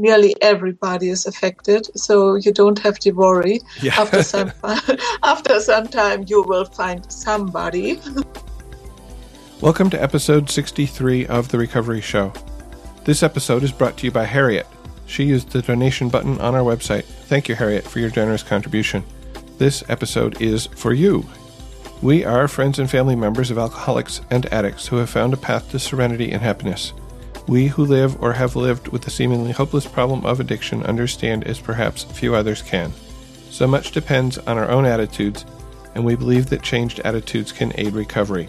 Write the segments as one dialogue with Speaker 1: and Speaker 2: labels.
Speaker 1: nearly everybody is affected, so you don't have to worry. Yeah. After some after some time, you will find somebody.
Speaker 2: Welcome to episode 63 of The Recovery Show. This episode is brought to you by Harriet. She used the donation button on our website. Thank you, Harriet, for your generous contribution. This episode is for you. We are friends and family members of alcoholics and addicts who have found a path to serenity and happiness. We who live or have lived with the seemingly hopeless problem of addiction understand as perhaps few others can. So much depends on our own attitudes, and we believe that changed attitudes can aid recovery.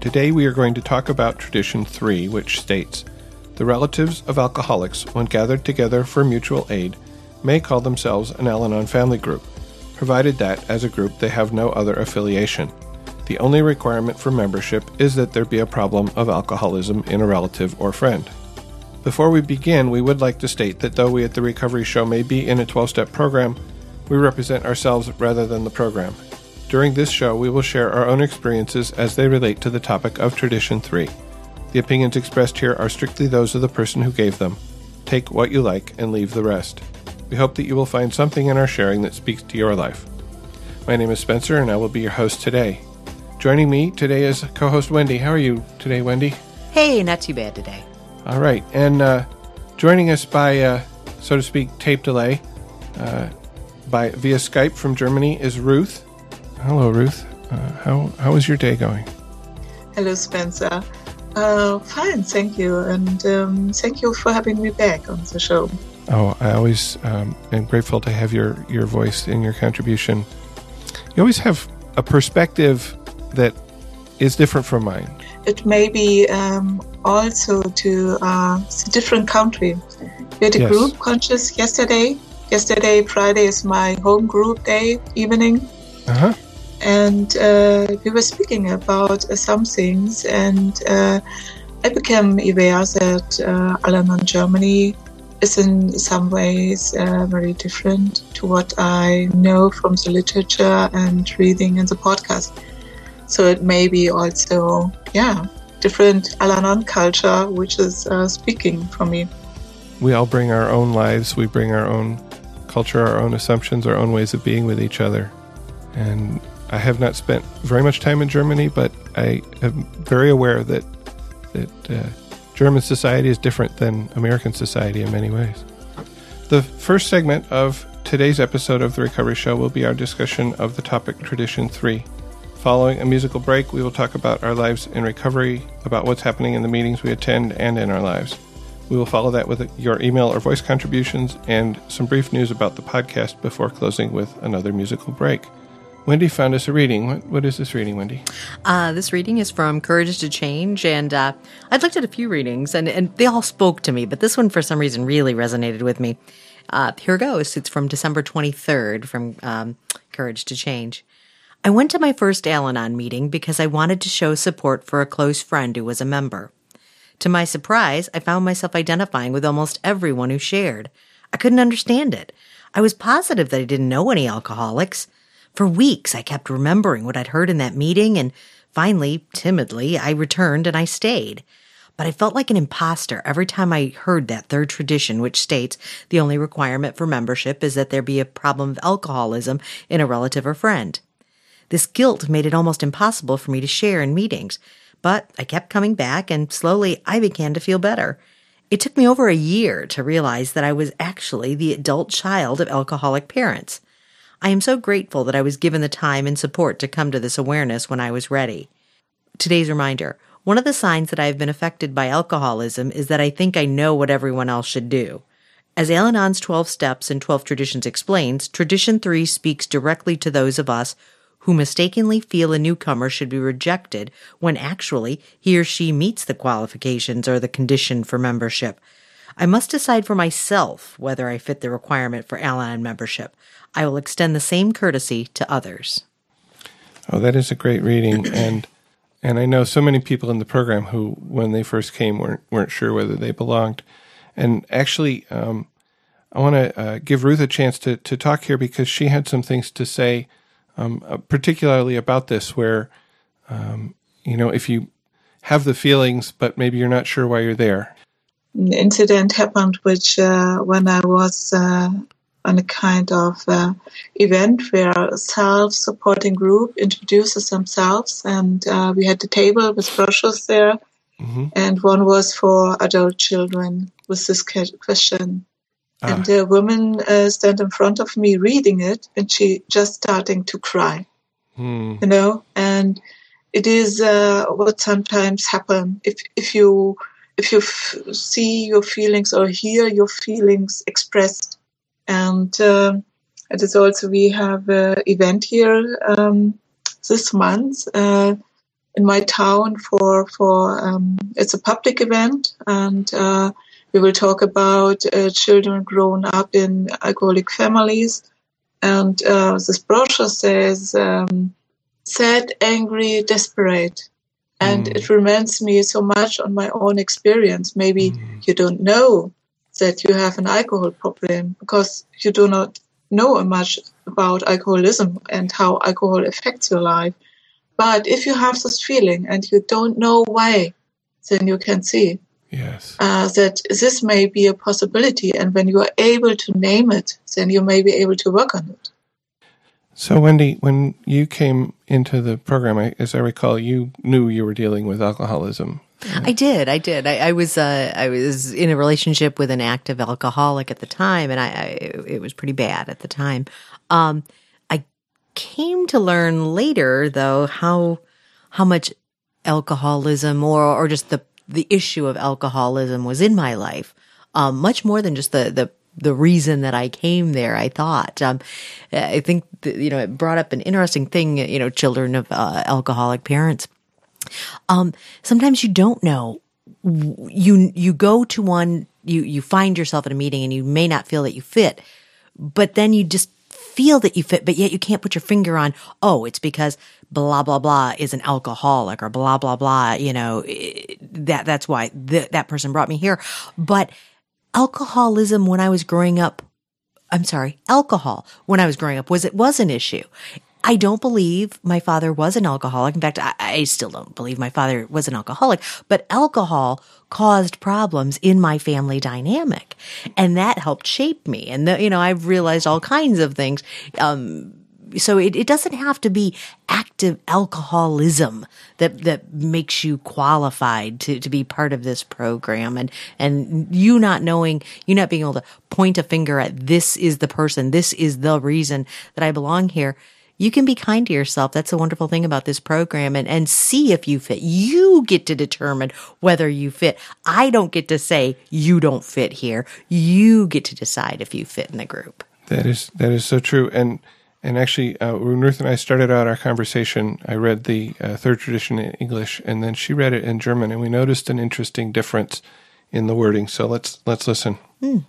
Speaker 2: Today we are going to talk about Tradition 3, which states The relatives of alcoholics, when gathered together for mutual aid, may call themselves an Al Anon family group provided that, as a group, they have no other affiliation. The only requirement for membership is that there be a problem of alcoholism in a relative or friend. Before we begin, we would like to state that though we at the Recovery Show may be in a 12 step program, we represent ourselves rather than the program. During this show, we will share our own experiences as they relate to the topic of Tradition 3. The opinions expressed here are strictly those of the person who gave them. Take what you like and leave the rest. We hope that you will find something in our sharing that speaks to your life. My name is Spencer, and I will be your host today. Joining me today is co host Wendy. How are you today, Wendy?
Speaker 3: Hey, not too bad today.
Speaker 2: All right. And uh, joining us by, uh, so to speak, tape delay uh, by via Skype from Germany is Ruth. Hello, Ruth. Uh, how, how is your day going?
Speaker 1: Hello, Spencer. Uh, fine, thank you. And um, thank you for having me back on the show.
Speaker 2: Oh, I always um, am grateful to have your, your voice and your contribution. You always have a perspective that is different from mine.
Speaker 1: It may be um, also to uh, a different country. We had a yes. group conscience yesterday. Yesterday, Friday is my home group day evening. Uh-huh. And uh, we were speaking about uh, some things, and uh, I became aware that uh, Al-Anon Germany is in some ways uh, very different to what I know from the literature and reading in the podcast. So it may be also, yeah, different Al-Anon culture, which is uh, speaking for me.
Speaker 2: We all bring our own lives, we bring our own culture, our own assumptions, our own ways of being with each other. And I have not spent very much time in Germany, but I am very aware that that uh, German society is different than American society in many ways. The first segment of today's episode of The Recovery Show will be our discussion of the topic Tradition 3. Following a musical break, we will talk about our lives in recovery, about what's happening in the meetings we attend and in our lives. We will follow that with your email or voice contributions and some brief news about the podcast before closing with another musical break. Wendy found us a reading. What, what is this reading, Wendy?
Speaker 3: Uh, this reading is from Courage to Change, and uh, I'd looked at a few readings, and, and they all spoke to me, but this one, for some reason, really resonated with me. Uh, here goes. It's from December 23rd from um, Courage to Change. I went to my first Al Anon meeting because I wanted to show support for a close friend who was a member. To my surprise, I found myself identifying with almost everyone who shared. I couldn't understand it. I was positive that I didn't know any alcoholics. For weeks, I kept remembering what I'd heard in that meeting, and finally, timidly, I returned and I stayed. But I felt like an impostor every time I heard that third tradition, which states the only requirement for membership is that there be a problem of alcoholism in a relative or friend. This guilt made it almost impossible for me to share in meetings, but I kept coming back and slowly I began to feel better. It took me over a year to realize that I was actually the adult child of alcoholic parents. I am so grateful that I was given the time and support to come to this awareness when I was ready. Today's reminder one of the signs that I have been affected by alcoholism is that I think I know what everyone else should do. As Al Anon's 12 Steps and 12 Traditions explains, Tradition 3 speaks directly to those of us who mistakenly feel a newcomer should be rejected when actually he or she meets the qualifications or the condition for membership. I must decide for myself whether I fit the requirement for Al Anon membership. I will extend the same courtesy to others.
Speaker 2: Oh, that is a great reading, and and I know so many people in the program who, when they first came, weren't weren't sure whether they belonged. And actually, um, I want to uh, give Ruth a chance to to talk here because she had some things to say, um, uh, particularly about this, where um, you know if you have the feelings, but maybe you're not sure why you're there.
Speaker 1: an incident happened, which uh, when I was uh, on a kind of uh, event where a self-supporting group introduces themselves, and uh, we had the table with brochures there, mm-hmm. and one was for adult children with this question. Ah. And a woman uh, stand in front of me reading it, and she just starting to cry. Hmm. You know, and it is uh, what sometimes happen if if you if you f- see your feelings or hear your feelings expressed and uh, it is also we have an event here um, this month uh, in my town for for um, it's a public event and uh, we will talk about uh, children grown up in alcoholic families and uh, this brochure says um, sad angry desperate and mm. it reminds me so much on my own experience maybe mm. you don't know that you have an alcohol problem because you do not know much about alcoholism and how alcohol affects your life. But if you have this feeling and you don't know why, then you can see
Speaker 2: yes.
Speaker 1: Uh, that this may be a possibility. And when you are able to name it, then you may be able to work on it.
Speaker 2: So, Wendy, when you came into the program, as I recall, you knew you were dealing with alcoholism.
Speaker 3: I did. I did. I, I was. Uh, I was in a relationship with an active alcoholic at the time, and I, I it was pretty bad at the time. Um, I came to learn later, though, how how much alcoholism or or just the the issue of alcoholism was in my life. Um, much more than just the the the reason that I came there. I thought. Um, I think that, you know it brought up an interesting thing. You know, children of uh, alcoholic parents um, sometimes you don't know. You you go to one, you you find yourself at a meeting, and you may not feel that you fit, but then you just feel that you fit, but yet you can't put your finger on. Oh, it's because blah blah blah is an alcoholic, or blah blah blah. You know that that's why th- that person brought me here. But alcoholism, when I was growing up, I'm sorry, alcohol when I was growing up was it was an issue. I don't believe my father was an alcoholic. In fact, I, I, still don't believe my father was an alcoholic, but alcohol caused problems in my family dynamic. And that helped shape me. And, the, you know, I've realized all kinds of things. Um, so it, it doesn't have to be active alcoholism that that makes you qualified to, to be part of this program and and you not knowing you not being able to point a finger at this is the person this is the reason that I belong here you can be kind to yourself. That's a wonderful thing about this program and, and see if you fit. You get to determine whether you fit. I don't get to say you don't fit here. You get to decide if you fit in the group.
Speaker 2: That is, that is so true. And, and actually, uh, when Ruth and I started out our conversation, I read the uh, third tradition in English, and then she read it in German, and we noticed an interesting difference in the wording. So let's let's listen. Mm.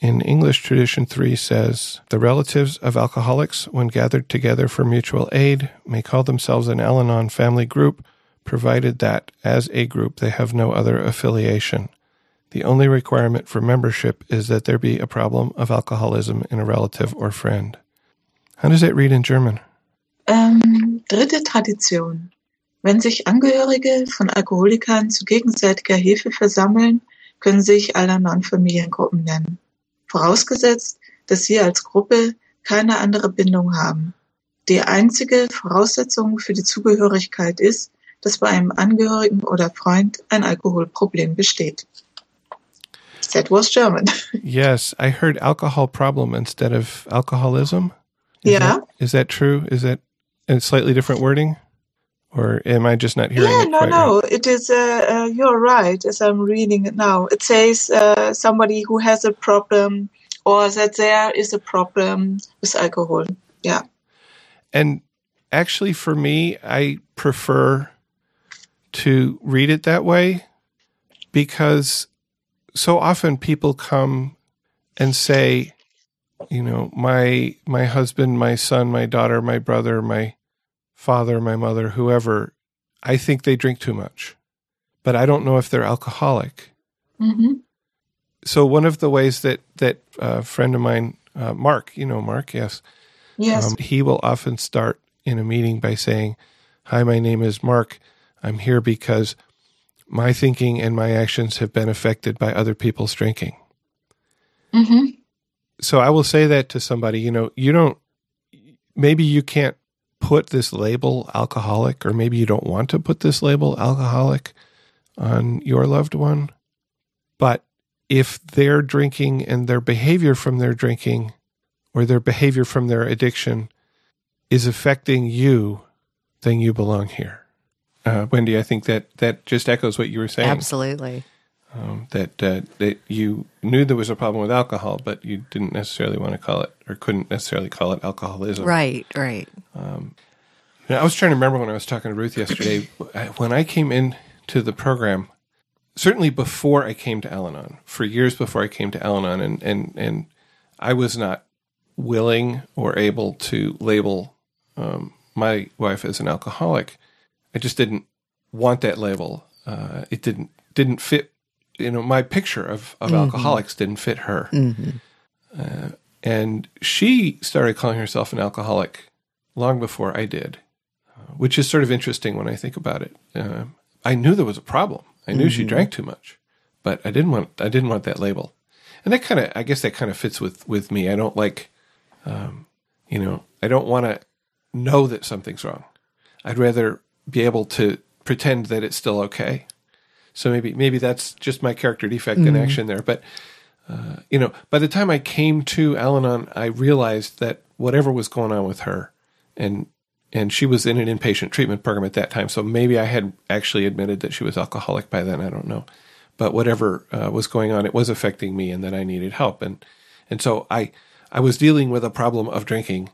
Speaker 2: In English tradition 3 says, The relatives of alcoholics, when gathered together for mutual aid, may call themselves an Al Anon family group, provided that, as a group, they have no other affiliation. The only requirement for membership is that there be a problem of alcoholism in a relative or friend. How does it read in German?
Speaker 1: Ähm, dritte Tradition. Wenn sich Angehörige von Alkoholikern zu gegenseitiger Hilfe versammeln, können sich Al-Anon-Familiengruppen nennen. vorausgesetzt, dass Sie als Gruppe keine andere Bindung haben. Die einzige Voraussetzung für die Zugehörigkeit ist, dass bei einem Angehörigen oder Freund ein Alkoholproblem besteht. That was German.
Speaker 2: Yes, I heard alcohol problem instead of alcoholism.
Speaker 1: Is yeah.
Speaker 2: That, is that true? Is that a slightly different wording? or am I just not hearing
Speaker 1: yeah,
Speaker 2: it?
Speaker 1: no, no. Right? It is. Uh, uh, you're right. As I'm reading it now, it says uh, somebody who has a problem, or that there is a problem with alcohol. Yeah.
Speaker 2: And actually, for me, I prefer to read it that way because so often people come and say, you know, my my husband, my son, my daughter, my brother, my father, my mother, whoever, I think they drink too much, but I don't know if they're alcoholic. Mm-hmm. So one of the ways that that a friend of mine, uh, Mark, you know Mark, yes,
Speaker 1: yes, um,
Speaker 2: he will often start in a meeting by saying, "Hi, my name is Mark. I'm here because my thinking and my actions have been affected by other people's drinking.
Speaker 1: Mm-hmm.
Speaker 2: So I will say that to somebody, you know, you don't, maybe you can't put this label alcoholic, or maybe you don't want to put this label alcoholic on your loved one. But if their drinking and their behavior from their drinking or their behavior from their addiction is affecting you, then you belong here. Uh, Wendy, I think that that just echoes what you were saying.
Speaker 3: Absolutely.
Speaker 2: Um, that uh, that you knew there was a problem with alcohol, but you didn't necessarily want to call it, or couldn't necessarily call it alcoholism.
Speaker 3: Right. Right.
Speaker 2: Um, I was trying to remember when I was talking to Ruth yesterday. when I came in to the program, certainly before I came to Al-Anon, for years before I came to Al-Anon, and and and I was not willing or able to label um, my wife as an alcoholic. I just didn't want that label. Uh, it didn't didn't fit. You know, my picture of of mm-hmm. alcoholics didn't fit her. Mm-hmm. Uh, and she started calling herself an alcoholic long before I did, uh, which is sort of interesting when I think about it. Uh, I knew there was a problem. I knew mm-hmm. she drank too much, but I didn't want I didn't want that label. And that kind of I guess that kind of fits with with me. I don't like, um, you know, I don't want to know that something's wrong. I'd rather be able to pretend that it's still okay. So maybe maybe that's just my character defect mm-hmm. in action there. But uh, you know, by the time I came to Al-Anon, I realized that whatever was going on with her, and and she was in an inpatient treatment program at that time. So maybe I had actually admitted that she was alcoholic by then. I don't know, but whatever uh, was going on, it was affecting me, and that I needed help. And and so I I was dealing with a problem of drinking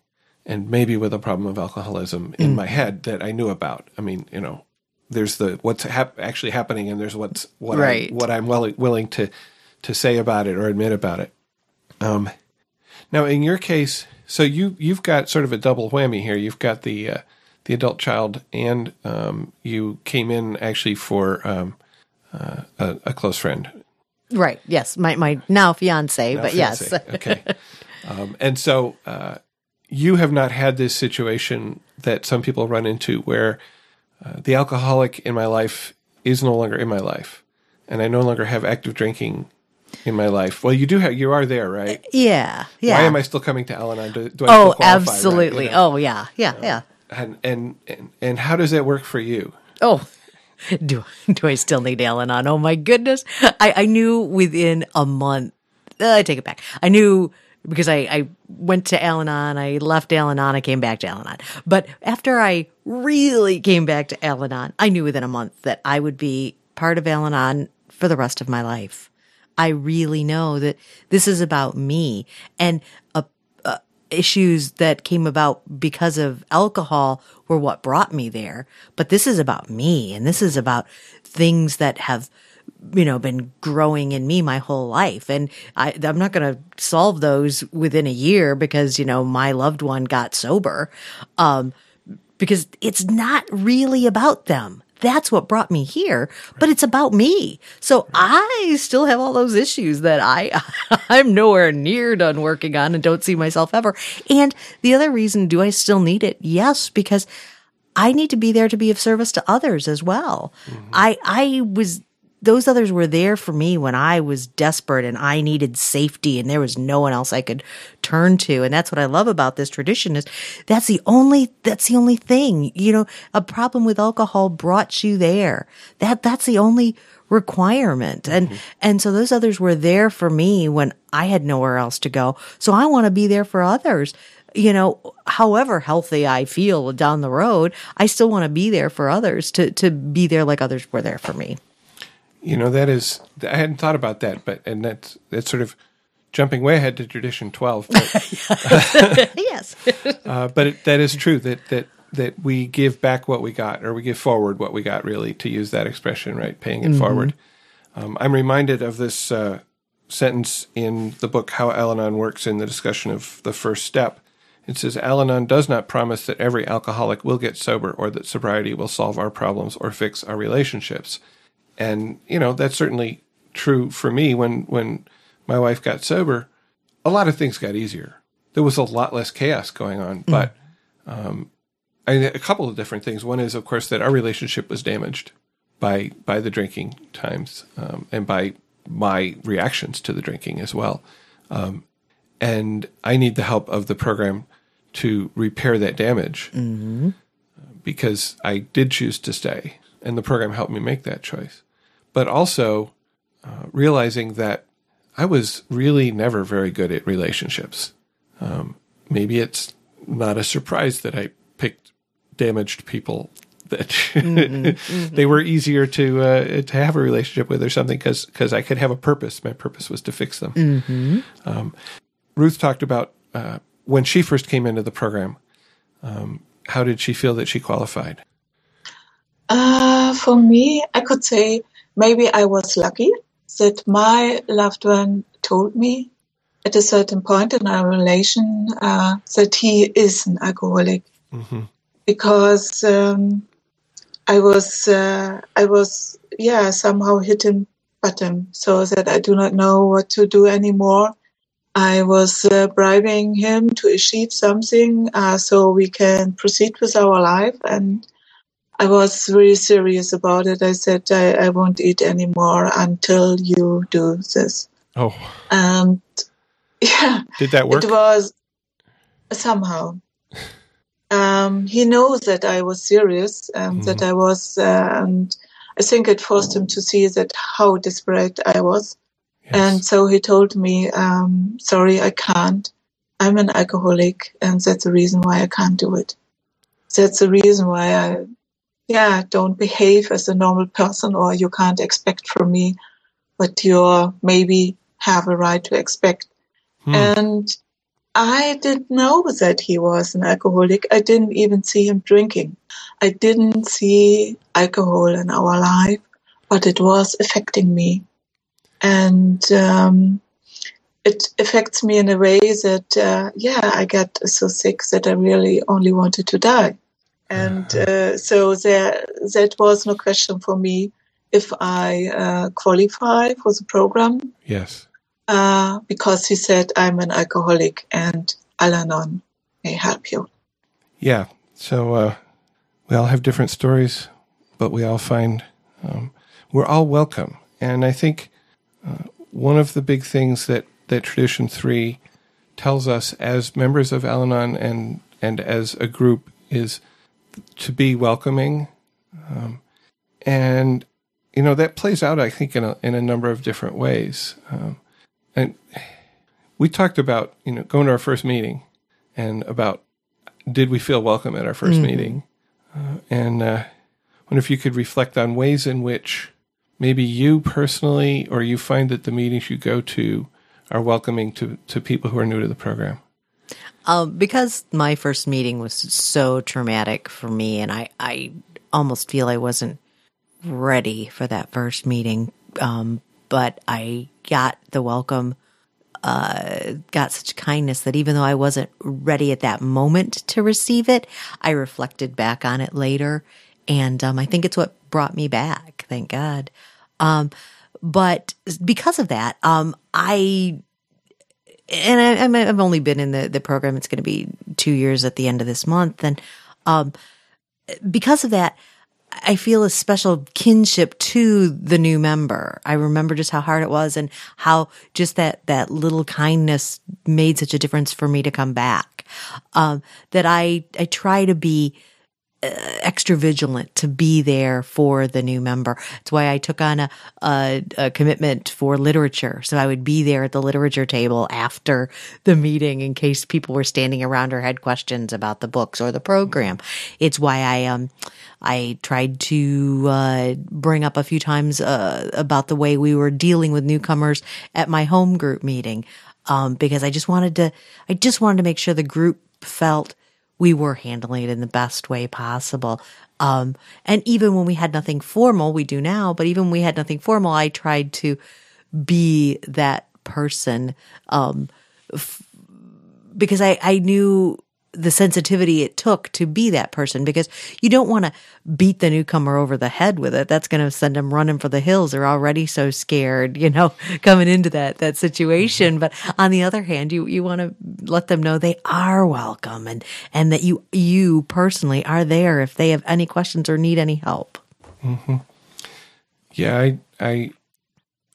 Speaker 2: and maybe with a problem of alcoholism in mm. my head that I knew about. I mean, you know, there's the what's hap- actually happening, and there's what's what right. I, what I'm well, willing to to say about it or admit about it. Um, now, in your case, so you you've got sort of a double whammy here. You've got the uh, the adult child, and um, you came in actually for um, uh, a, a, close friend.
Speaker 3: Right. Yes. My my now fiance, now but fiance.
Speaker 2: yes. okay. Um, and so uh, you have not had this situation that some people run into where uh, the alcoholic in my life is no longer in my life and I no longer have active drinking in my life. Well, you do have, you are there, right?
Speaker 3: Yeah. Yeah.
Speaker 2: Why am I still coming to Al-Anon? Do, do
Speaker 3: oh, absolutely. Right? You know? Oh, yeah. Yeah. Uh, yeah.
Speaker 2: And, and, and, and how does that work for you?
Speaker 3: Oh, do, do I still need Al-Anon? Oh my goodness. I, I knew within a month, uh, I take it back. I knew because I, I went to Al Anon, I left Al Anon, I came back to Al Anon. But after I really came back to Al Anon, I knew within a month that I would be part of Al Anon for the rest of my life. I really know that this is about me and uh, uh, issues that came about because of alcohol were what brought me there. But this is about me and this is about things that have you know, been growing in me my whole life. And I, I'm not going to solve those within a year because, you know, my loved one got sober. Um, because it's not really about them. That's what brought me here, but it's about me. So I still have all those issues that I, I'm nowhere near done working on and don't see myself ever. And the other reason, do I still need it? Yes, because I need to be there to be of service to others as well. Mm-hmm. I, I was those others were there for me when I was desperate and I needed safety and there was no one else I could turn to. And that's what I love about this tradition is that's the only, that's the only thing, you know, a problem with alcohol brought you there. That, that's the only requirement. And, mm-hmm. and so those others were there for me when I had nowhere else to go. So I want to be there for others you know, however healthy I feel down the road, I still want to be there for others to, to be there like others were there for me.
Speaker 2: You know, that is, I hadn't thought about that, but, and that's, that's sort of jumping way ahead to tradition 12.
Speaker 3: But, yes.
Speaker 2: uh, but it, that is true that, that, that we give back what we got, or we give forward what we got, really, to use that expression, right? Paying it mm-hmm. forward. Um, I'm reminded of this uh, sentence in the book How Al Anon Works in the discussion of the first step. It says Al Anon does not promise that every alcoholic will get sober or that sobriety will solve our problems or fix our relationships. And, you know, that's certainly true for me when, when my wife got sober. A lot of things got easier. There was a lot less chaos going on, mm. but, um, I mean, a couple of different things. One is, of course, that our relationship was damaged by by the drinking times um, and by my reactions to the drinking as well. Um, and I need the help of the program to repair that damage mm-hmm. because I did choose to stay, and the program helped me make that choice. But also uh, realizing that I was really never very good at relationships. Um, maybe it's not a surprise that I picked damaged people that mm-hmm, mm-hmm. they were easier to uh, to have a relationship with or something because because I could have a purpose. My purpose was to fix them. Mm-hmm. Um, Ruth talked about uh, when she first came into the program. Um, how did she feel that she qualified?
Speaker 1: Uh, for me, I could say maybe I was lucky that my loved one told me at a certain point in our relation uh, that he is an alcoholic. Mm-hmm. Because um, I was, uh, I was, yeah, somehow hitting bottom, so that I do not know what to do anymore. I was uh, bribing him to achieve something uh, so we can proceed with our life. And I was really serious about it. I said, I, I won't eat anymore until you do this.
Speaker 2: Oh.
Speaker 1: And yeah.
Speaker 2: Did that work?
Speaker 1: It was somehow. Um, he knows that I was serious and mm. that I was, uh, and I think it forced him to see that how desperate I was. Yes. And so he told me, um, sorry, I can't. I'm an alcoholic and that's the reason why I can't do it. That's the reason why I, yeah, don't behave as a normal person or you can't expect from me what you maybe have a right to expect. Hmm. And I didn't know that he was an alcoholic. I didn't even see him drinking. I didn't see alcohol in our life, but it was affecting me. And um, it affects me in a way that, uh, yeah, I got so sick that I really only wanted to die. And uh-huh. uh, so there, that was no question for me if I uh, qualify for the program.
Speaker 2: Yes
Speaker 1: uh, because he said, I'm an alcoholic and Al Anon may help you.
Speaker 2: Yeah. So uh, we all have different stories, but we all find um, we're all welcome. And I think uh, one of the big things that, that Tradition 3 tells us as members of Al Anon and, and as a group is to be welcoming. Um, and, you know, that plays out, I think, in a, in a number of different ways. Um, and we talked about you know going to our first meeting and about did we feel welcome at our 1st mm-hmm. meeting uh, and uh, wonder if you could reflect on ways in which maybe you personally or you find that the meetings you go to are welcoming to, to people who are new to the program
Speaker 3: um, because my first meeting was so traumatic for me and I, I almost feel i wasn't ready for that first meeting um, but I got the welcome, uh, got such kindness that even though I wasn't ready at that moment to receive it, I reflected back on it later. And, um, I think it's what brought me back. Thank God. Um, but because of that, um, I, and I, have only been in the, the program. It's going to be two years at the end of this month. And, um, because of that, I feel a special kinship to the new member. I remember just how hard it was and how just that, that little kindness made such a difference for me to come back. Um, that I, I try to be, extra vigilant to be there for the new member. It's why I took on a, a, a, commitment for literature. So I would be there at the literature table after the meeting in case people were standing around or had questions about the books or the program. It's why I, um, I tried to uh, bring up a few times uh, about the way we were dealing with newcomers at my home group meeting um, because I just wanted to I just wanted to make sure the group felt we were handling it in the best way possible. Um, and even when we had nothing formal, we do now, but even when we had nothing formal, I tried to be that person um, f- because I I knew the sensitivity it took to be that person because you don't want to beat the newcomer over the head with it. That's going to send them running for the hills. They're already so scared, you know, coming into that, that situation. But on the other hand, you, you want to let them know they are welcome and, and that you, you personally are there if they have any questions or need any help.
Speaker 2: Mm-hmm. Yeah, I I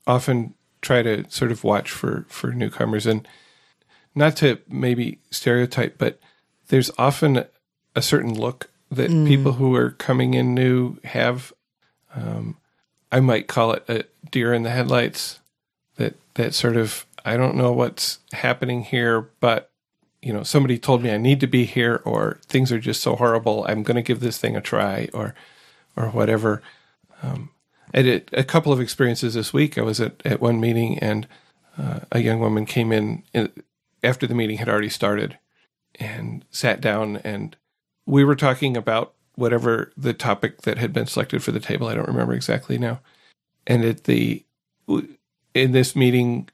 Speaker 2: often try to sort of watch for for newcomers and not to maybe stereotype, but there's often a certain look that mm. people who are coming in new have. Um, I might call it a deer in the headlights. That that sort of I don't know what's happening here, but you know somebody told me I need to be here, or things are just so horrible. I'm going to give this thing a try, or or whatever. Um, I did a couple of experiences this week. I was at, at one meeting and uh, a young woman came in, in after the meeting had already started and sat down and we were talking about whatever the topic that had been selected for the table. I don't remember exactly now. And at the in this meeting,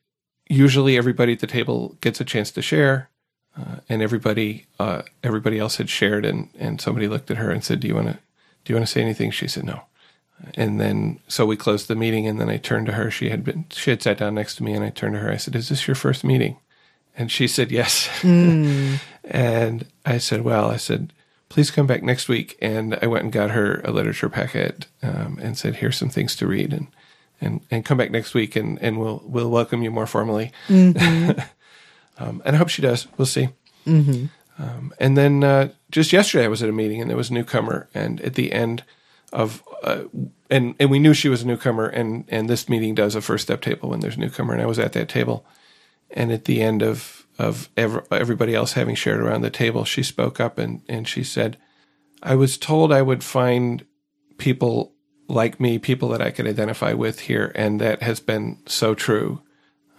Speaker 2: usually everybody at the table gets a chance to share, uh, and everybody uh, everybody else had shared, and and somebody looked at her and said, "Do you want to do you want to say anything?" She said, "No." And then so we closed the meeting, and then I turned to her. She had been she had sat down next to me, and I turned to her. I said, "Is this your first meeting?" And she said, "Yes." Mm. and I said, "Well," I said please come back next week. And I went and got her a literature packet um, and said, here's some things to read and, and, and come back next week and, and we'll, we'll welcome you more formally. Mm-hmm. um, and I hope she does. We'll see. Mm-hmm. Um, and then uh, just yesterday, I was at a meeting and there was a newcomer. And at the end of, uh, and and we knew she was a newcomer. And and this meeting does a first step table when there's a newcomer. And I was at that table. And at the end of of ev- everybody else having shared around the table, she spoke up and, and she said, I was told I would find people like me, people that I could identify with here, and that has been so true.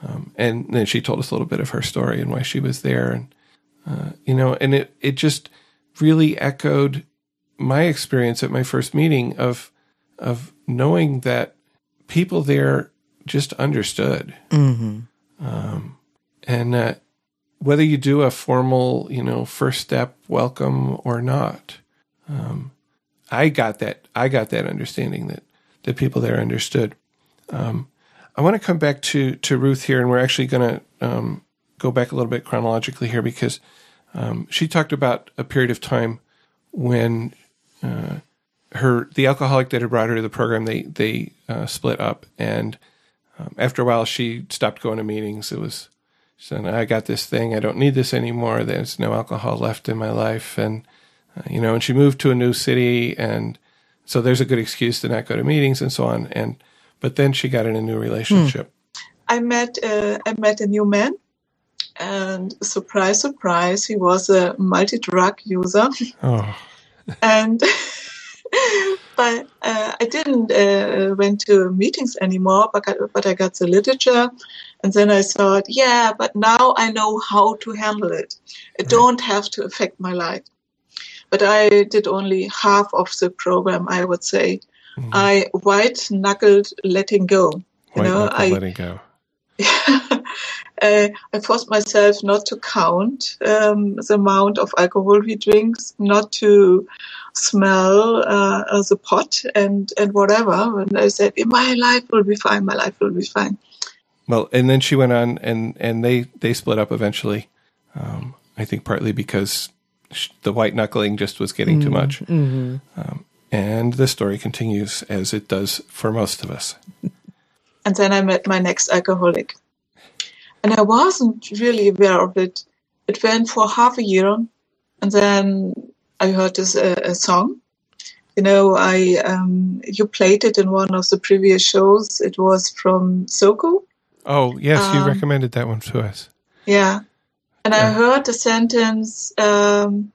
Speaker 2: Um, and then she told us a little bit of her story and why she was there, and uh, you know, and it it just really echoed my experience at my first meeting of of knowing that people there just understood, mm-hmm. um, and uh, whether you do a formal, you know, first step welcome or not. Um, I got that. I got that understanding that the people there understood. Um, I want to come back to to Ruth here, and we're actually going to um, go back a little bit chronologically here because um, she talked about a period of time when uh, her the alcoholic that had brought her to the program they they uh, split up, and um, after a while she stopped going to meetings. It was said, I got this thing. I don't need this anymore. There's no alcohol left in my life. And, uh, you know, and she moved to a new city. And so there's a good excuse to not go to meetings and so on. And, but then she got in a new relationship.
Speaker 1: I met, uh, I met a new man and surprise, surprise, he was a multi-drug user. Oh. and, but uh, I didn't uh, went to meetings anymore, but, but I got the literature and then I thought, yeah, but now I know how to handle it. It don't have to affect my life. But I did only half of the program, I would say. Mm-hmm. I white knuckled letting go.
Speaker 2: You know, I letting go.
Speaker 1: uh, I forced myself not to count um, the amount of alcohol we drinks, not to smell uh, the pot and, and whatever. And I said, my life will be fine. My life will be fine.
Speaker 2: Well, and then she went on, and and they they split up eventually. Um, I think partly because the white knuckling just was getting mm-hmm. too much. Mm-hmm. Um, and the story continues as it does for most of us.
Speaker 1: And then I met my next alcoholic, and I wasn't really aware of it. It went for half a year, and then I heard this uh, a song. You know, I um, you played it in one of the previous shows. It was from Soko,
Speaker 2: Oh, yes, um, you recommended that one to us.
Speaker 1: Yeah. And yeah. I heard the sentence, um,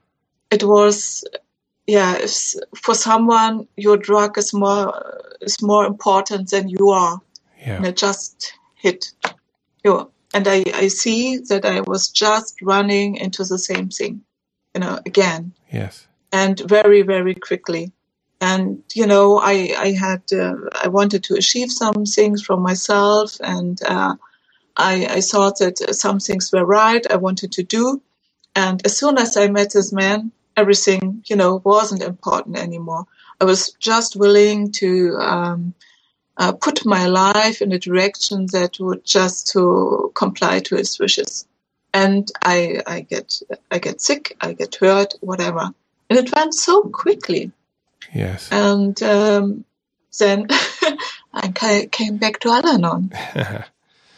Speaker 1: it was, yeah, for someone, your drug is more, is more important than you are. Yeah. And it just hit you. And I, I see that I was just running into the same thing, you know, again.
Speaker 2: Yes.
Speaker 1: And very, very quickly and you know i i had uh, i wanted to achieve some things from myself and uh, i i thought that some things were right i wanted to do. And as soon as i met this man everything you know wasn't important anymore. I was just willing to um, uh, put my life in a direction that would just to comply to his wishes. And i i get i get sick i get hurt whatever. And it went so quickly
Speaker 2: Yes.
Speaker 1: And um, then I came back to Al-Anon.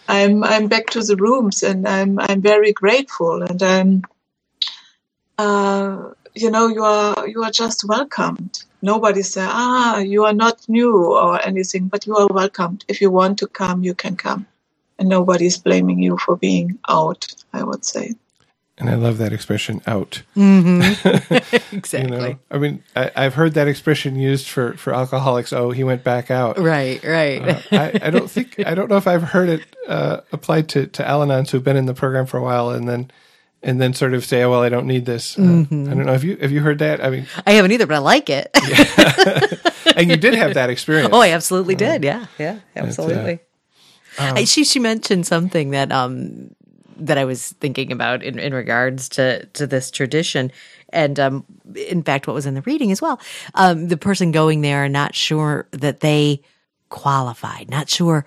Speaker 1: I'm I'm back to the rooms, and I'm I'm very grateful, and I'm, uh, you know, you are you are just welcomed. Nobody say, ah, you are not new or anything, but you are welcomed. If you want to come, you can come, and nobody is blaming you for being out. I would say.
Speaker 2: And I love that expression "out."
Speaker 3: Mm-hmm. exactly. You know,
Speaker 2: I mean, I, have heard that expression used for for alcoholics. Oh, he went back out.
Speaker 3: Right, right.
Speaker 2: Uh, I, I, don't think I don't know if I've heard it uh, applied to to Al-Anons who've been in the program for a while and then and then sort of say, "Oh, well, I don't need this." Uh, mm-hmm. I don't know. Have you have you heard that? I mean,
Speaker 3: I haven't either, but I like it.
Speaker 2: yeah. and you did have that experience.
Speaker 3: Oh, I absolutely uh, did. Yeah, yeah, absolutely. Um, she she mentioned something that um that I was thinking about in, in regards to to this tradition. And um, in fact, what was in the reading as well, um, the person going there not sure that they qualified, not sure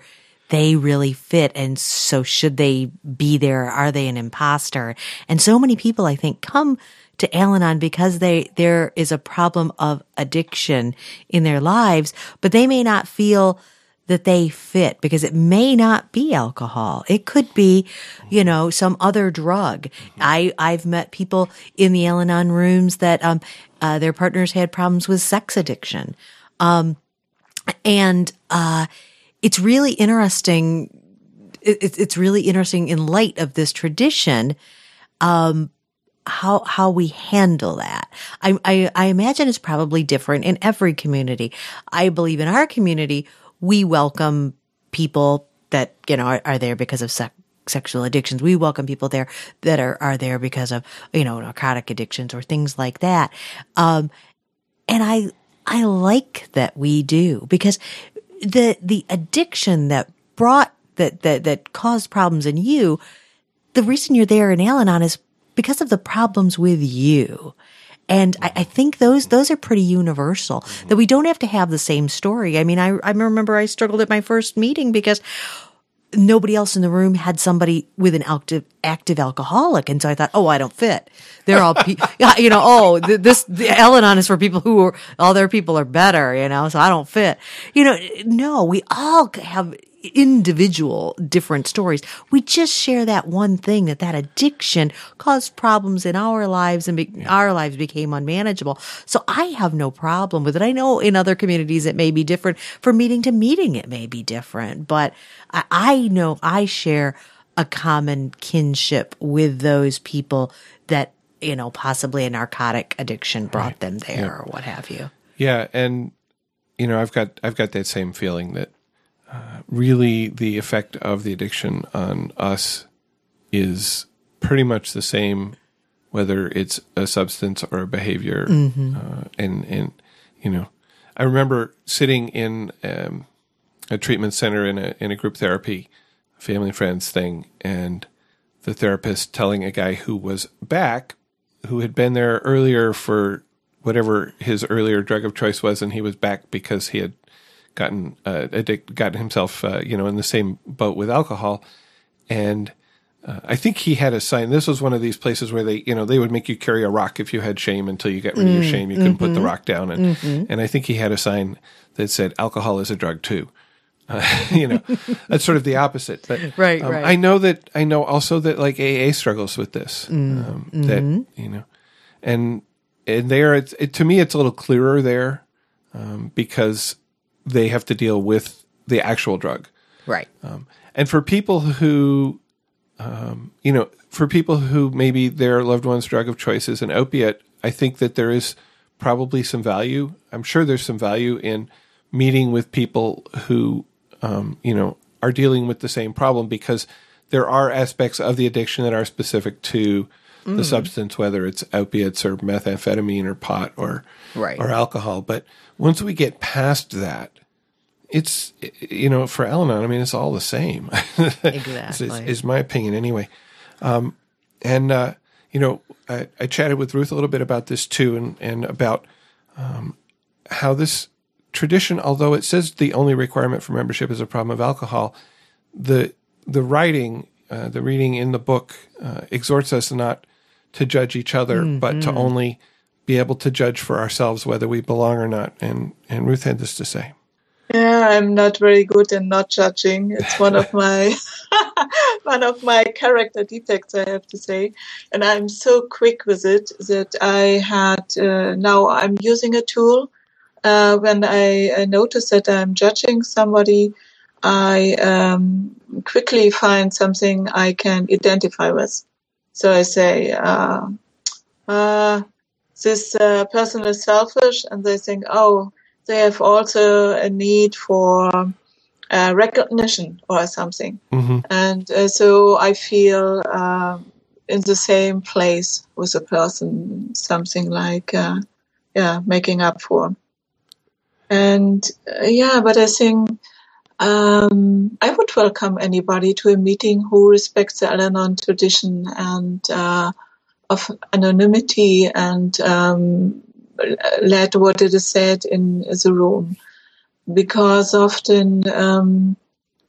Speaker 3: they really fit. And so should they be there? Are they an imposter? And so many people, I think, come to Al-Anon because they, there is a problem of addiction in their lives, but they may not feel that they fit because it may not be alcohol. It could be, you know, some other drug. I, I've met people in the Al-Anon rooms that, um, uh, their partners had problems with sex addiction. Um, and, uh, it's really interesting. It, it's really interesting in light of this tradition, um, how how we handle that. I, I, I imagine it's probably different in every community. I believe in our community we welcome people that you know are, are there because of sex sexual addictions. We welcome people there that are, are there because of, you know, narcotic addictions or things like that. Um, and I, I like that we do because the the addiction that brought that that that caused problems in you, the reason you're there in Al-Anon is because of the problems with you. And I, I, think those those are pretty universal. That we don't have to have the same story. I mean, I I remember I struggled at my first meeting because nobody else in the room had somebody with an active active alcoholic, and so I thought, oh, I don't fit. They're all, pe- you know, oh, this the Al-Anon is for people who are all their people are better, you know, so I don't fit. You know, no, we all have individual different stories. We just share that one thing that that addiction caused problems in our lives and be- yeah. our lives became unmanageable. So I have no problem with it. I know in other communities it may be different. From meeting to meeting it may be different, but I, I know I share a common kinship with those people that, you know, possibly a narcotic addiction brought right. them there yeah. or what have you.
Speaker 2: Yeah. And, you know, I've got, I've got that same feeling that really the effect of the addiction on us is pretty much the same, whether it's a substance or a behavior. Mm-hmm. Uh, and, and, you know, I remember sitting in um, a treatment center in a, in a group therapy, family and friends thing, and the therapist telling a guy who was back, who had been there earlier for whatever his earlier drug of choice was, and he was back because he had gotten uh, addict, gotten himself, uh, you know, in the same boat with alcohol, and uh, I think he had a sign. This was one of these places where they, you know, they would make you carry a rock if you had shame until you get rid of your mm, shame. You couldn't mm-hmm. put the mm-hmm. rock down, and mm-hmm. and I think he had a sign that said alcohol is a drug too. Uh, you know, that's sort of the opposite. But
Speaker 3: right, um, right.
Speaker 2: I know that I know also that like AA struggles with this. Mm, um, mm-hmm. That you know, and and there, it's it, to me, it's a little clearer there um, because they have to deal with the actual drug.
Speaker 3: Right.
Speaker 2: Um, and for people who, um, you know, for people who maybe their loved one's drug of choice is an opiate, I think that there is probably some value. I'm sure there's some value in meeting with people who, um, you know, are dealing with the same problem because there are aspects of the addiction that are specific to mm. the substance, whether it's opiates or methamphetamine or pot or
Speaker 3: right.
Speaker 2: or alcohol. But once we get past that, it's you know for Al-Anon, I mean, it's all the same.
Speaker 3: exactly,
Speaker 2: is, is, my opinion anyway. Um, and uh, you know, I, I, chatted with Ruth a little bit about this too, and and about um, how this tradition, although it says the only requirement for membership is a problem of alcohol, the the writing, uh, the reading in the book uh, exhorts us not to judge each other, mm-hmm. but to mm-hmm. only be able to judge for ourselves whether we belong or not. And and Ruth had this to say.
Speaker 1: Yeah, I'm not very good in not judging. It's one of my one of my character defects, I have to say. And I'm so quick with it that I had uh, now I'm using a tool. Uh, when I, I, notice that I'm judging somebody, I um, quickly find something I can identify with. So I say, uh, uh this uh, person is selfish, and they think, oh they have also a need for uh, recognition or something. Mm-hmm. And uh, so I feel uh, in the same place with a person, something like, uh, yeah, making up for. And uh, yeah, but I think um, I would welcome anybody to a meeting who respects the Al tradition and uh, of anonymity and um, let what it is said in the room. Because often, um,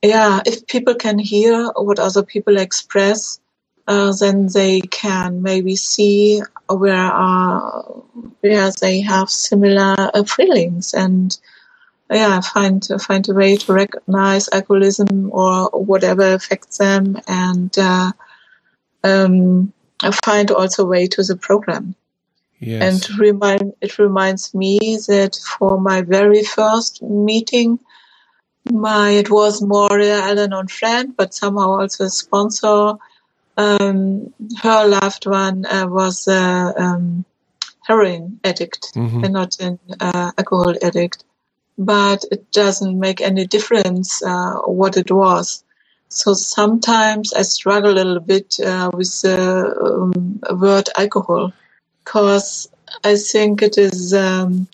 Speaker 1: yeah, if people can hear what other people express, uh, then they can maybe see where are where they have similar uh, feelings and yeah find find a way to recognize alcoholism or whatever affects them and uh, um, find also a way to the program. Yes. And remind, it reminds me that for my very first meeting, my it was more an Al-Anon friend, but somehow also a sponsor. Um, her loved one uh, was a um, heroin addict mm-hmm. and not an uh, alcohol addict. But it doesn't make any difference uh, what it was. So sometimes I struggle a little bit uh, with the um, word alcohol because I think it is, um,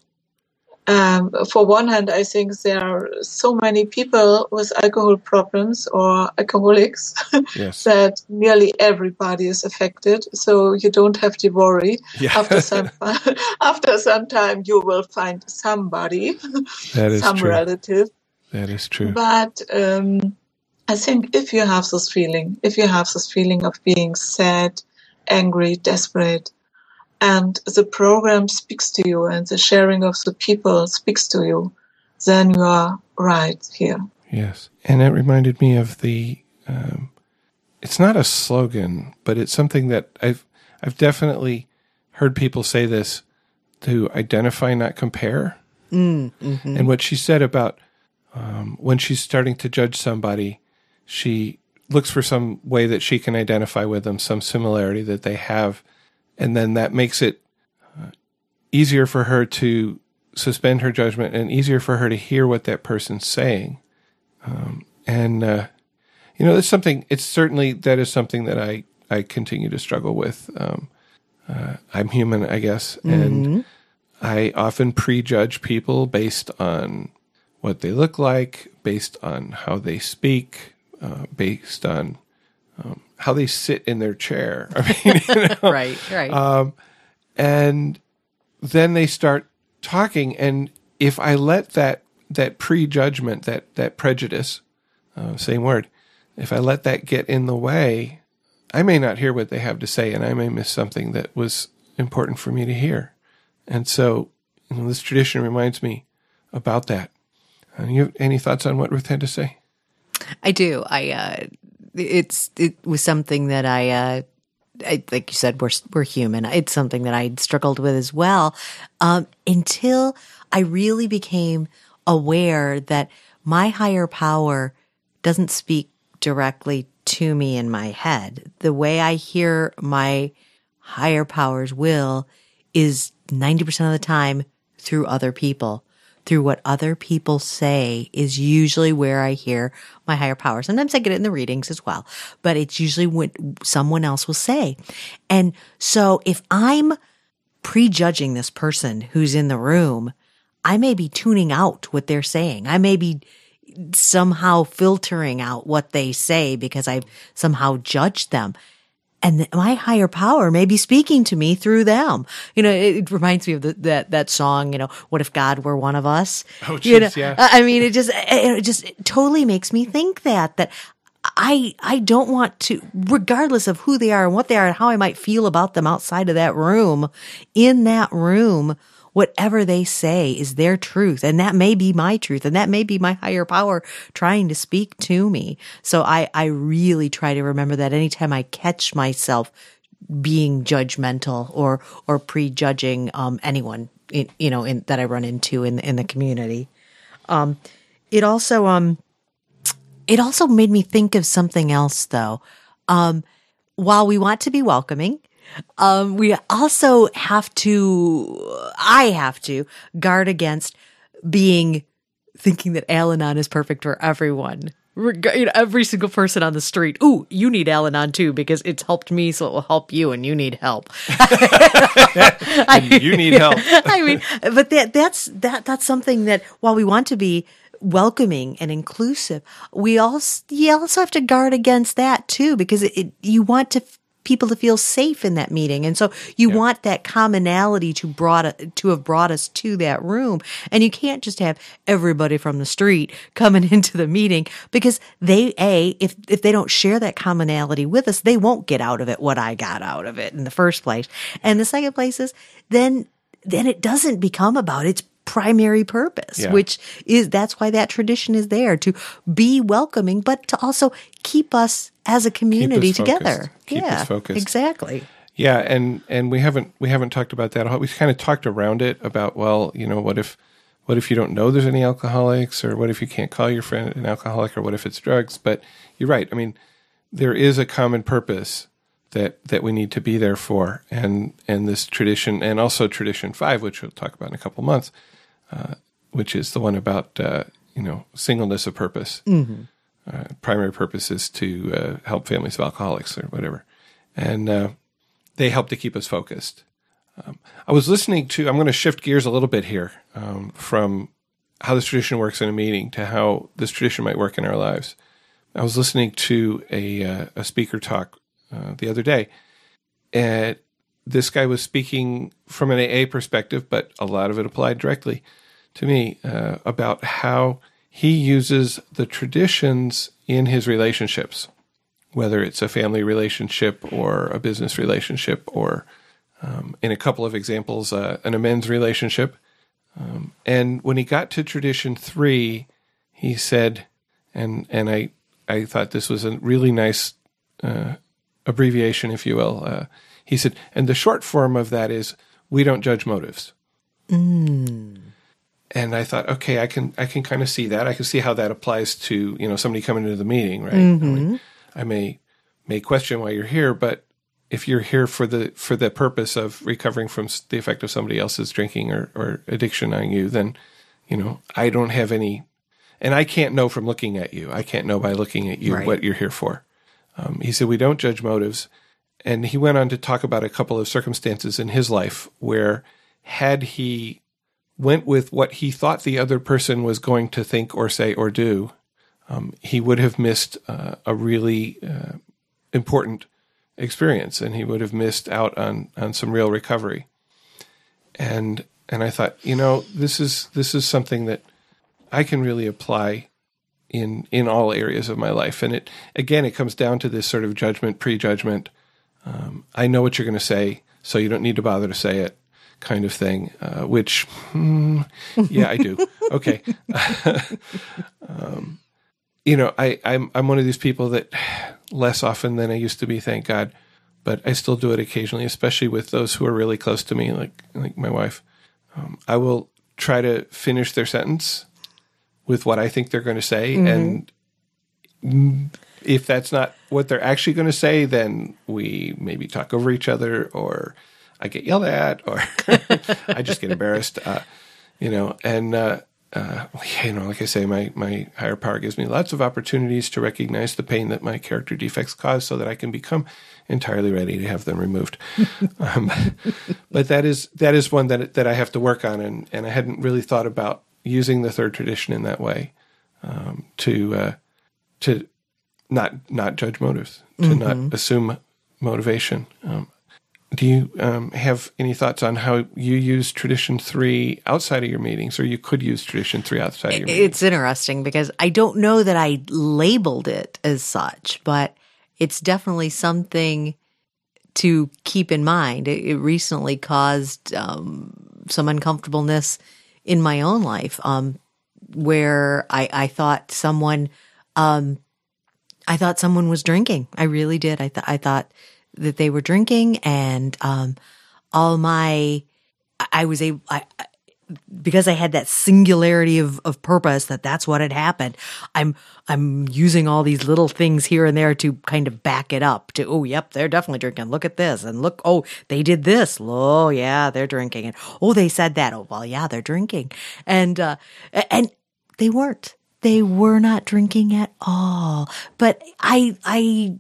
Speaker 1: um, for one hand, I think there are so many people with alcohol problems or alcoholics yes. that nearly everybody is affected. So you don't have to worry. Yeah. after some after some time, you will find somebody, some
Speaker 2: true.
Speaker 1: relative.
Speaker 2: That is true.
Speaker 1: But um, I think if you have this feeling, if you have this feeling of being sad, angry, desperate, and the program speaks to you and the sharing of the people speaks to you, then you are right here.
Speaker 2: Yes. And it reminded me of the, um, it's not a slogan, but it's something that I've, I've definitely heard people say this to identify, not compare. Mm, mm-hmm. And what she said about um, when she's starting to judge somebody, she looks for some way that she can identify with them, some similarity that they have and then that makes it uh, easier for her to suspend her judgment and easier for her to hear what that person's saying. Um, and uh, you know, it's something. It's certainly that is something that I I continue to struggle with. Um, uh, I'm human, I guess, and mm-hmm. I often prejudge people based on what they look like, based on how they speak, uh, based on um, how they sit in their chair. I mean,
Speaker 3: you know? right, right. Um,
Speaker 2: and then they start talking, and if I let that that prejudgment, that that prejudice, uh, same word, if I let that get in the way, I may not hear what they have to say, and I may miss something that was important for me to hear. And so, you know, this tradition reminds me about that. Uh, you have any thoughts on what Ruth had to say?
Speaker 3: I do. I uh, it's it was something that I, uh, I like you said, we're we're human. It's something that I struggled with as well um, until I really became aware that my higher power doesn't speak directly to me in my head. The way I hear my higher power's will is 90% of the time through other people through what other people say is usually where I hear my higher power. Sometimes I get it in the readings as well, but it's usually what someone else will say. And so if I'm prejudging this person who's in the room, I may be tuning out what they're saying. I may be somehow filtering out what they say because I've somehow judged them and my higher power may be speaking to me through them. You know, it, reminds me of the, that that song. You know, what if God were one of us?
Speaker 2: Oh, geez, you know, yeah.
Speaker 3: I mean, it just it just it totally makes me think that that I I don't want to, regardless of who they are and what they are and how I might feel about them outside of that room, in that room whatever they say is their truth. And that may be my truth. And that may be my higher power trying to speak to me. So I, I really try to remember that anytime I catch myself being judgmental or, or prejudging, um, anyone, in, you know, in, that I run into in, in the community. Um, it also, um, it also made me think of something else though. Um, while we want to be welcoming, um, we also have to, I have to guard against being thinking that Al Anon is perfect for everyone. Every single person on the street. Ooh, you need Al Anon too because it's helped me, so it will help you, and you need help.
Speaker 2: you need help.
Speaker 3: I mean, but that that's that that's something that while we want to be welcoming and inclusive, we also you also have to guard against that too because it, it you want to people to feel safe in that meeting. And so you want that commonality to brought to have brought us to that room. And you can't just have everybody from the street coming into the meeting because they a if if they don't share that commonality with us, they won't get out of it what I got out of it in the first place. And the second place is then then it doesn't become about its primary purpose, yeah. which is that's why that tradition is there to be welcoming, but to also keep us as a community together.
Speaker 2: Keep
Speaker 3: yeah. Exactly.
Speaker 2: Yeah, and and we haven't we haven't talked about that. We kind of talked around it about well, you know, what if what if you don't know there's any alcoholics, or what if you can't call your friend an alcoholic, or what if it's drugs? But you're right. I mean, there is a common purpose that that we need to be there for, and and this tradition, and also tradition five, which we'll talk about in a couple months, uh, which is the one about uh, you know singleness of purpose. Mm-hmm. Uh, primary purpose is to uh, help families of alcoholics or whatever, and uh, they help to keep us focused. Um, I was listening to. I'm going to shift gears a little bit here um, from how this tradition works in a meeting to how this tradition might work in our lives. I was listening to a a speaker talk the other day, and this guy was speaking from an AA perspective, but a lot of it applied directly to me uh, about how he uses the traditions in his relationships, whether it's a family relationship or a business relationship, or um, in a couple of examples, uh, an amends relationship. Um, and when he got to tradition three, he said, and and I I thought this was a really nice uh, abbreviation, if you will. Uh, he said, and the short form of that is we don't judge motives.
Speaker 3: Mm.
Speaker 2: And I thought, okay, I can I can kind of see that. I can see how that applies to you know somebody coming into the meeting, right?
Speaker 3: Mm-hmm. I,
Speaker 2: mean, I may may question why you're here, but if you're here for the for the purpose of recovering from the effect of somebody else's drinking or, or addiction on you, then you know I don't have any, and I can't know from looking at you. I can't know by looking at you right. what you're here for. Um, he said we don't judge motives, and he went on to talk about a couple of circumstances in his life where, had he went with what he thought the other person was going to think or say or do, um, he would have missed uh, a really uh, important experience, and he would have missed out on on some real recovery. And and I thought, you know, this is this is something that I can really apply in in all areas of my life. And it again, it comes down to this sort of judgment, prejudgment um, I know what you're going to say, so you don't need to bother to say it, kind of thing. Uh, which, hmm, yeah, I do. okay. um, you know, I, I'm I'm one of these people that less often than I used to be, thank God, but I still do it occasionally, especially with those who are really close to me, like like my wife. Um, I will try to finish their sentence with what I think they're going to say, mm-hmm. and if that's not what they're actually going to say, then we maybe talk over each other, or I get yelled at, or I just get embarrassed, uh, you know. And uh, uh, you know, like I say, my my higher power gives me lots of opportunities to recognize the pain that my character defects cause, so that I can become entirely ready to have them removed. um, but that is that is one that that I have to work on, and and I hadn't really thought about using the third tradition in that way um, to uh, to not not judge motives, to mm-hmm. not assume motivation. Um, do you um, have any thoughts on how you use tradition three outside of your meetings, or you could use tradition three outside of your meetings?
Speaker 3: It's interesting because I don't know that I labeled it as such, but it's definitely something to keep in mind. It, it recently caused um, some uncomfortableness in my own life, um, where I, I thought someone, um, I thought someone was drinking. I really did. I thought, I thought that they were drinking and, um, all my, I was able, I, because I had that singularity of, of purpose that that's what had happened. I'm, I'm using all these little things here and there to kind of back it up to, oh, yep, they're definitely drinking. Look at this. And look, oh, they did this. Oh, yeah, they're drinking. And oh, they said that. Oh, well, yeah, they're drinking. And, uh, and they weren't. They were not drinking at all. But I, I,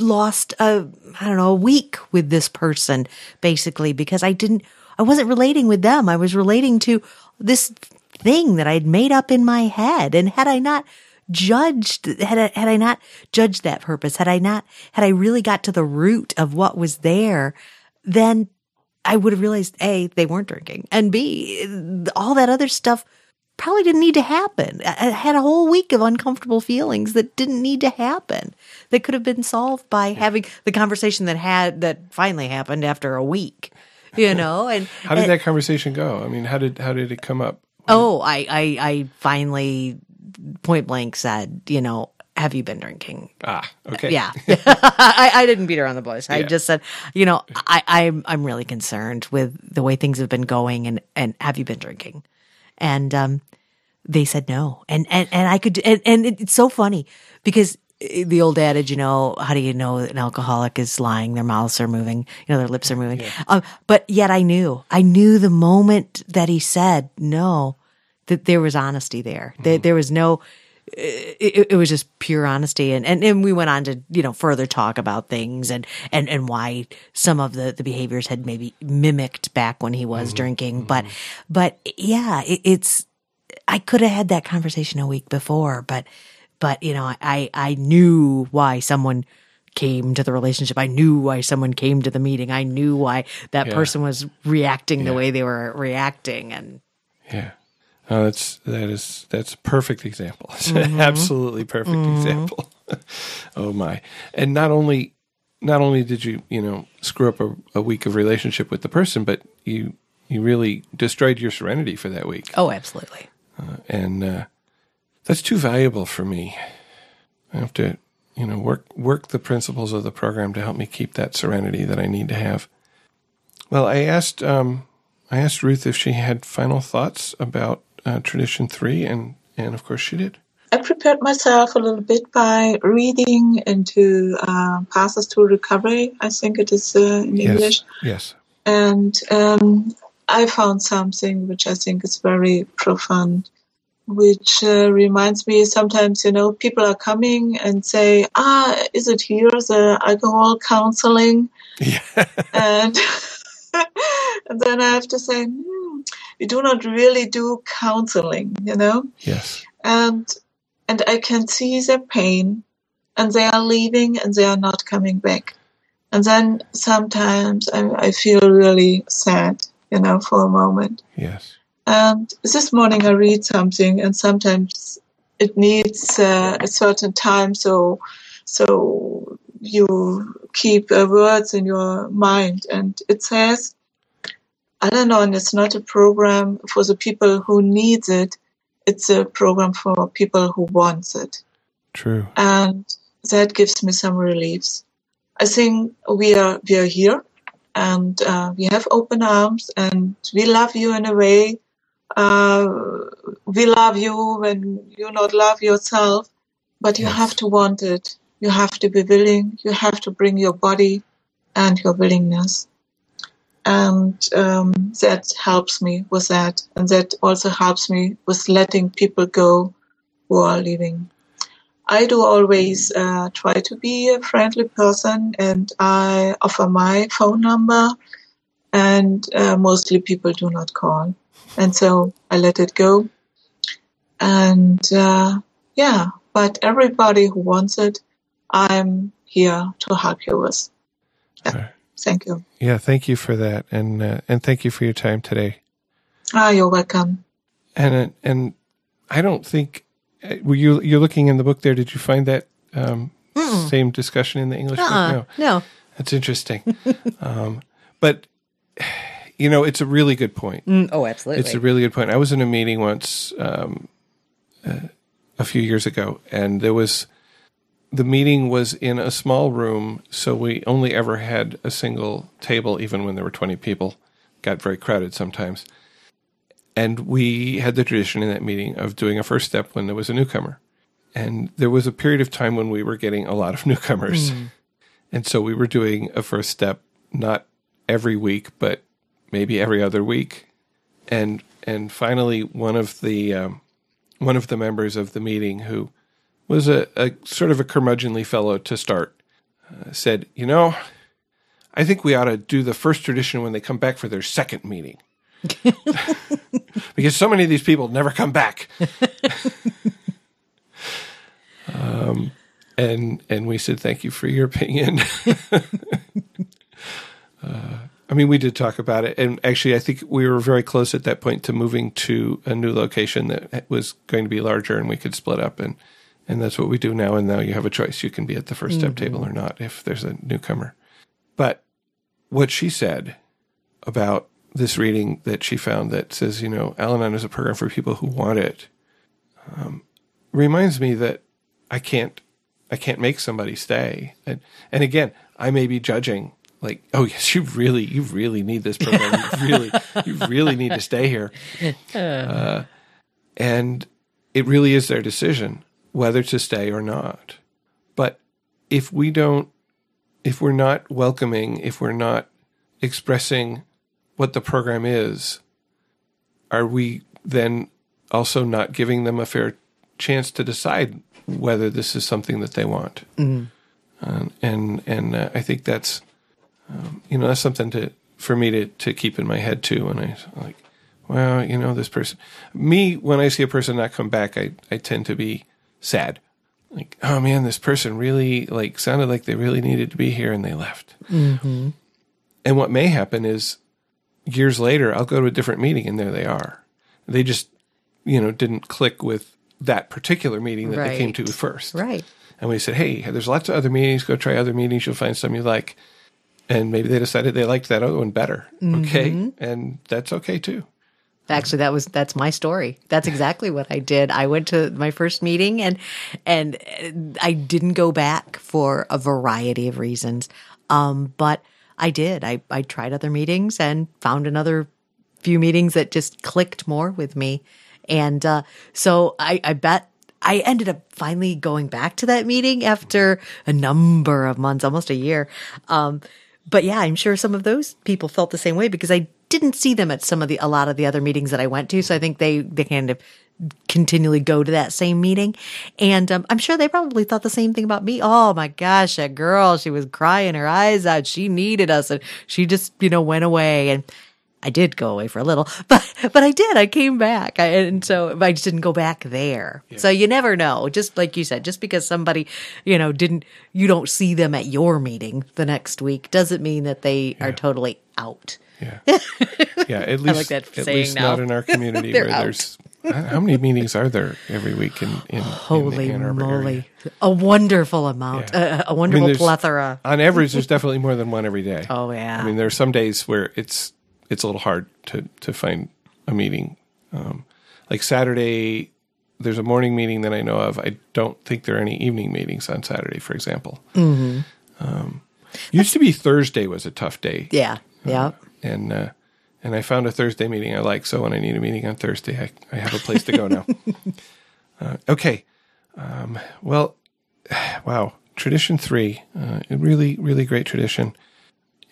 Speaker 3: lost a I don't know a week with this person basically because I didn't I wasn't relating with them. I was relating to this thing that I'd made up in my head. And had I not judged, had I, had I not judged that purpose, had I not, had I really got to the root of what was there, then I would have realized A, they weren't drinking and B, all that other stuff probably didn't need to happen. I had a whole week of uncomfortable feelings that didn't need to happen. That could have been solved by having the conversation that had that finally happened after a week you know. And
Speaker 2: how did
Speaker 3: and,
Speaker 2: that conversation go? I mean, how did how did it come up?
Speaker 3: Oh, I, I I finally point blank said, you know, have you been drinking?
Speaker 2: Ah, okay.
Speaker 3: Yeah, I, I didn't beat around the bush. I yeah. just said, you know, I, I'm I'm really concerned with the way things have been going, and and have you been drinking? And um, they said no, and and and I could, and, and it's so funny because the old adage, you know, how do you know an alcoholic is lying? Their mouths are moving, you know, their lips are moving. Yeah. Um, but yet I knew, I knew the moment that he said no, that there was honesty there. Mm-hmm. There, there was no, it, it, was just pure honesty. And, and, and we went on to, you know, further talk about things and, and, and why some of the, the behaviors had maybe mimicked back when he was mm-hmm. drinking. Mm-hmm. But, but yeah, it, it's, I could have had that conversation a week before, but, but you know, I, I knew why someone came to the relationship. I knew why someone came to the meeting. I knew why that yeah. person was reacting yeah. the way they were reacting. And
Speaker 2: yeah, oh, that's that is that's a perfect example. Mm-hmm. absolutely perfect mm-hmm. example. oh my! And not only not only did you you know screw up a, a week of relationship with the person, but you you really destroyed your serenity for that week.
Speaker 3: Oh, absolutely.
Speaker 2: Uh, and uh, that's too valuable for me. I have to, you know, work work the principles of the program to help me keep that serenity that I need to have. Well, I asked um, I asked Ruth if she had final thoughts about uh, tradition three, and and of course she did.
Speaker 1: I prepared myself a little bit by reading into uh, Paths to Recovery. I think it is uh, in
Speaker 2: yes.
Speaker 1: English.
Speaker 2: Yes.
Speaker 1: And um, I found something which I think is very profound which uh, reminds me sometimes, you know, people are coming and say, ah, is it here, the alcohol counseling?
Speaker 2: Yeah.
Speaker 1: and, and then I have to say, hmm, we do not really do counseling, you know?
Speaker 2: Yes.
Speaker 1: And, and I can see their pain and they are leaving and they are not coming back. And then sometimes I, I feel really sad, you know, for a moment.
Speaker 2: Yes.
Speaker 1: And this morning I read something, and sometimes it needs uh, a certain time, so so you keep uh, words in your mind. And it says, I don't know, and it's not a program for the people who needs it. It's a program for people who wants it.
Speaker 2: True.
Speaker 1: And that gives me some reliefs. I think we are we are here, and uh, we have open arms, and we love you in a way uh, we love you when you not love yourself, but you yes. have to want it. You have to be willing. You have to bring your body and your willingness. And um, that helps me with that. And that also helps me with letting people go who are leaving. I do always uh, try to be a friendly person and I offer my phone number and uh, mostly people do not call. And so I let it go. And uh, yeah, but everybody who wants it, I'm here to help you with. Yeah. Thank you.
Speaker 2: Yeah, thank you for that, and uh, and thank you for your time today.
Speaker 1: Ah, you're welcome.
Speaker 2: And uh, and I don't think uh, were you you're looking in the book there. Did you find that um, same discussion in the English
Speaker 3: uh-uh.
Speaker 2: book?
Speaker 3: No, no.
Speaker 2: That's interesting. um, but you know, it's a really good point.
Speaker 3: Mm, oh, absolutely.
Speaker 2: It's a really good point. I was in a meeting once um, uh, a few years ago, and there was the meeting was in a small room, so we only ever had a single table, even when there were 20 people. Got very crowded sometimes. And we had the tradition in that meeting of doing a first step when there was a newcomer. And there was a period of time when we were getting a lot of newcomers. Mm. And so we were doing a first step not every week, but maybe every other week. And and finally, one of the um, one of the members of the meeting, who was a, a sort of a curmudgeonly fellow to start, uh, said, "You know, I think we ought to do the first tradition when they come back for their second meeting." because so many of these people never come back. um, and and we said thank you for your opinion. uh, I mean, we did talk about it, and actually, I think we were very close at that point to moving to a new location that was going to be larger, and we could split up, and and that's what we do now. And now you have a choice; you can be at the 1st step mm-hmm. table or not if there's a newcomer. But what she said about this reading that she found that says, you know, Al-Anon is a program for people who want it, um, reminds me that I can't, I can't make somebody stay. And, and again, I may be judging like, oh yes, you really, you really need this program. You really, you really need to stay here. Uh, and it really is their decision whether to stay or not. But if we don't, if we're not welcoming, if we're not expressing what the program is, are we then also not giving them a fair chance to decide whether this is something that they want? Mm-hmm. Uh, and and uh, I think that's um, you know that's something to for me to to keep in my head too. When I like, well, you know, this person, me when I see a person not come back, I I tend to be sad. Like, oh man, this person really like sounded like they really needed to be here and they left. Mm-hmm. And what may happen is years later, I'll go to a different meeting and there they are. They just, you know, didn't click with that particular meeting that right. they came to first.
Speaker 3: Right.
Speaker 2: And we said, hey, there's lots of other meetings. Go try other meetings. You'll find some you like. And maybe they decided they liked that other one better. Mm-hmm. Okay. And that's okay too.
Speaker 3: Actually, that was that's my story. That's exactly what I did. I went to my first meeting and and I didn't go back for a variety of reasons. Um, but I did. I, I tried other meetings and found another few meetings that just clicked more with me. And uh, so I, I bet I ended up finally going back to that meeting after a number of months, almost a year. Um, but yeah, I'm sure some of those people felt the same way because I didn't see them at some of the a lot of the other meetings that I went to. So I think they they kind of continually go to that same meeting. And um, I'm sure they probably thought the same thing about me. Oh my gosh, that girl, she was crying her eyes out. She needed us and she just, you know, went away. And I did go away for a little, but, but I did. I came back. I, and so I just didn't go back there. Yeah. So you never know. Just like you said, just because somebody, you know, didn't, you don't see them at your meeting the next week doesn't mean that they yeah. are totally out.
Speaker 2: Yeah. Yeah. At least, like at least now. not in our community where out. there's how many meetings are there every week in, in
Speaker 3: holy
Speaker 2: in
Speaker 3: moly area? a wonderful amount yeah. a, a, wonderful I mean, plethora
Speaker 2: on average there's definitely more than one every day
Speaker 3: oh yeah
Speaker 2: i mean there are some days where it's it's a little hard to to find a meeting um, like saturday there's a morning meeting that i know of i don't think there are any evening meetings on saturday for example mm-hmm. um, used to be thursday was a tough day
Speaker 3: yeah yeah uh,
Speaker 2: and uh, and I found a Thursday meeting I like. So when I need a meeting on Thursday, I, I have a place to go now. uh, okay. Um, well, wow. Tradition three, uh, a really, really great tradition.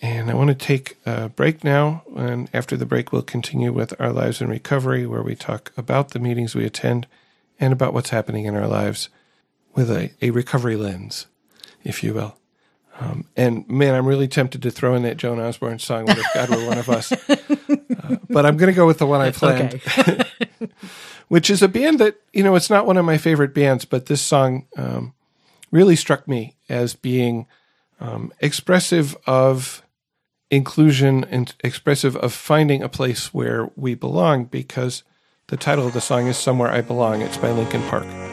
Speaker 2: And I want to take a break now. And after the break, we'll continue with Our Lives in Recovery, where we talk about the meetings we attend and about what's happening in our lives with a, a recovery lens, if you will. Um, and man, I'm really tempted to throw in that Joan Osborne song, What If God Were One of Us? Uh, but I'm going to go with the one I planned, okay. which is a band that, you know, it's not one of my favorite bands, but this song um, really struck me as being um, expressive of inclusion and expressive of finding a place where we belong because the title of the song is Somewhere I Belong. It's by Linkin Park.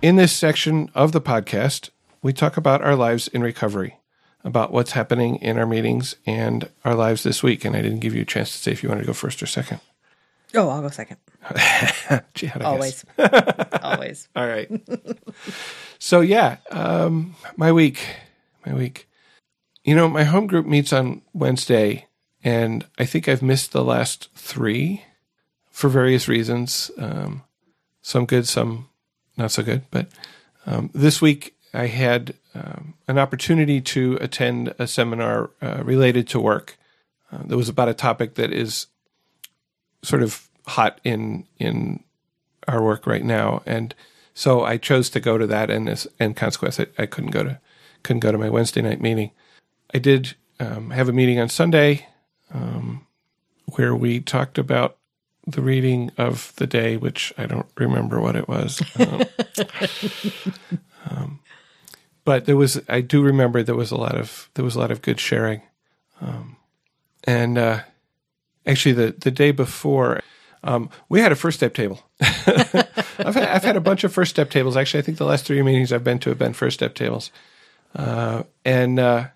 Speaker 4: In
Speaker 2: this section of the podcast, we talk about our lives in recovery, about what's happening in our meetings and our lives this week. And I didn't give you a chance to say if you wanted to go first or second.
Speaker 3: Oh, I'll go second.
Speaker 2: I
Speaker 3: Always. Always.
Speaker 2: All right. so yeah, um, my week, my week. You know, my home group meets on Wednesday, and I think I've missed the last three for various reasons. Um, some good, some not so good. But um, this week I had um, an opportunity to attend a seminar uh, related to work. Uh, that was about a topic that is sort of hot in in our work right now, and so I chose to go to that, and as and consequence, I, I couldn't go to couldn't go to my Wednesday night meeting. I did um, have a meeting on Sunday um, where we talked about the reading of the day, which I don't remember what it was. Um, um, but there was, I do remember there was a lot of there was a lot of good sharing, um, and uh, actually the the day before. Um, we had a first step table. I've, had, I've had a bunch of first step tables. Actually, I think the last three meetings I've been to have been first step tables. Uh, and uh,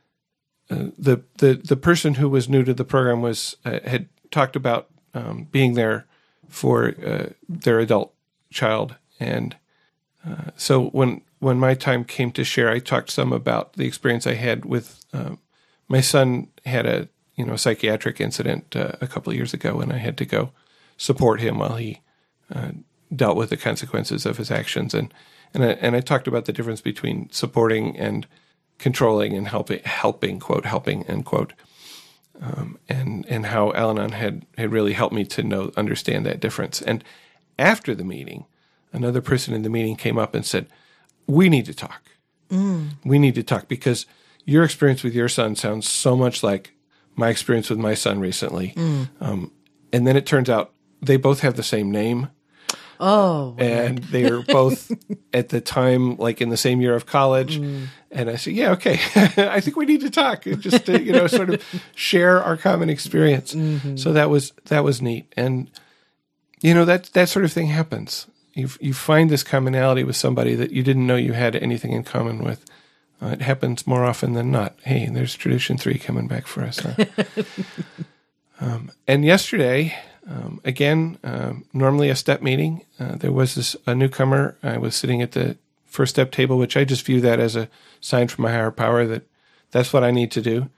Speaker 2: uh, the the the person who was new to the program was uh, had talked about um, being there for uh, their adult child, and uh, so when when my time came to share, I talked some about the experience I had with um, my son had a you know psychiatric incident uh, a couple of years ago, and I had to go support him while he uh, dealt with the consequences of his actions, and and I, and I talked about the difference between supporting and controlling and helping helping quote helping end quote um, and and how Al-Anon had had really helped me to know understand that difference. And after the meeting, another person in the meeting came up and said, "We need to talk. We need to talk because your experience with your son sounds so much like my experience with my son recently." Um, and then it turns out they both have the same name
Speaker 3: Oh,
Speaker 2: and they were both at the time like in the same year of college. And i said yeah okay. I think we need to talk just to you know sort of share our common experience. So that was that was neat. And you know that that sort of thing happens. You you find this commonality with somebody that you didn't know you had anything in common with. Uh, it happens more often than not. Hey there's tradition 3 coming back for us huh? um, and yesterday um, again, um, normally a step meeting. Uh, there was this a newcomer. I was sitting at the first step table, which I just view that as a sign from my higher power that that's what I need to do,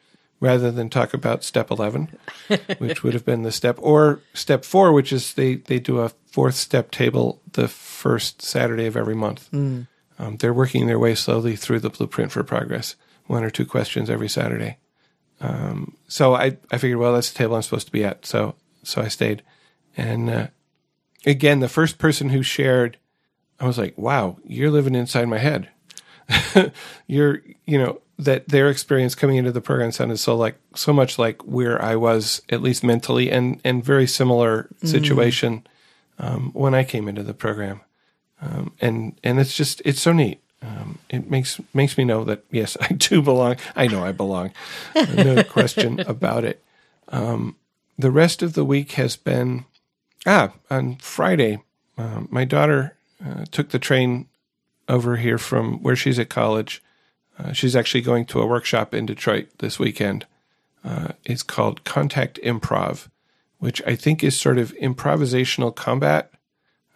Speaker 2: rather than talk about step eleven, which would have been the step, or step four, which is they they do a fourth step table the first Saturday of every month. Um, they're working their way slowly through the blueprint for progress, one or two questions every Saturday. Um, so I I figured, well, that's the table I'm supposed to be at. So so I stayed. And uh, again, the first person who shared, I was like, wow, you're living inside my head. you're, you know, that their experience coming into the program sounded so like so much like where I was, at least mentally, and and very similar situation um, when I came into the program. Um, and and it's just it's so neat. Um, it makes makes me know that yes, I do belong. I know I belong. No question about it the rest of the week has been ah on Friday. Uh, my daughter uh, took the train over here from where she's at college. Uh, she's actually going to a workshop in Detroit this weekend. Uh, it's called Contact Improv, which I think is sort of improvisational combat.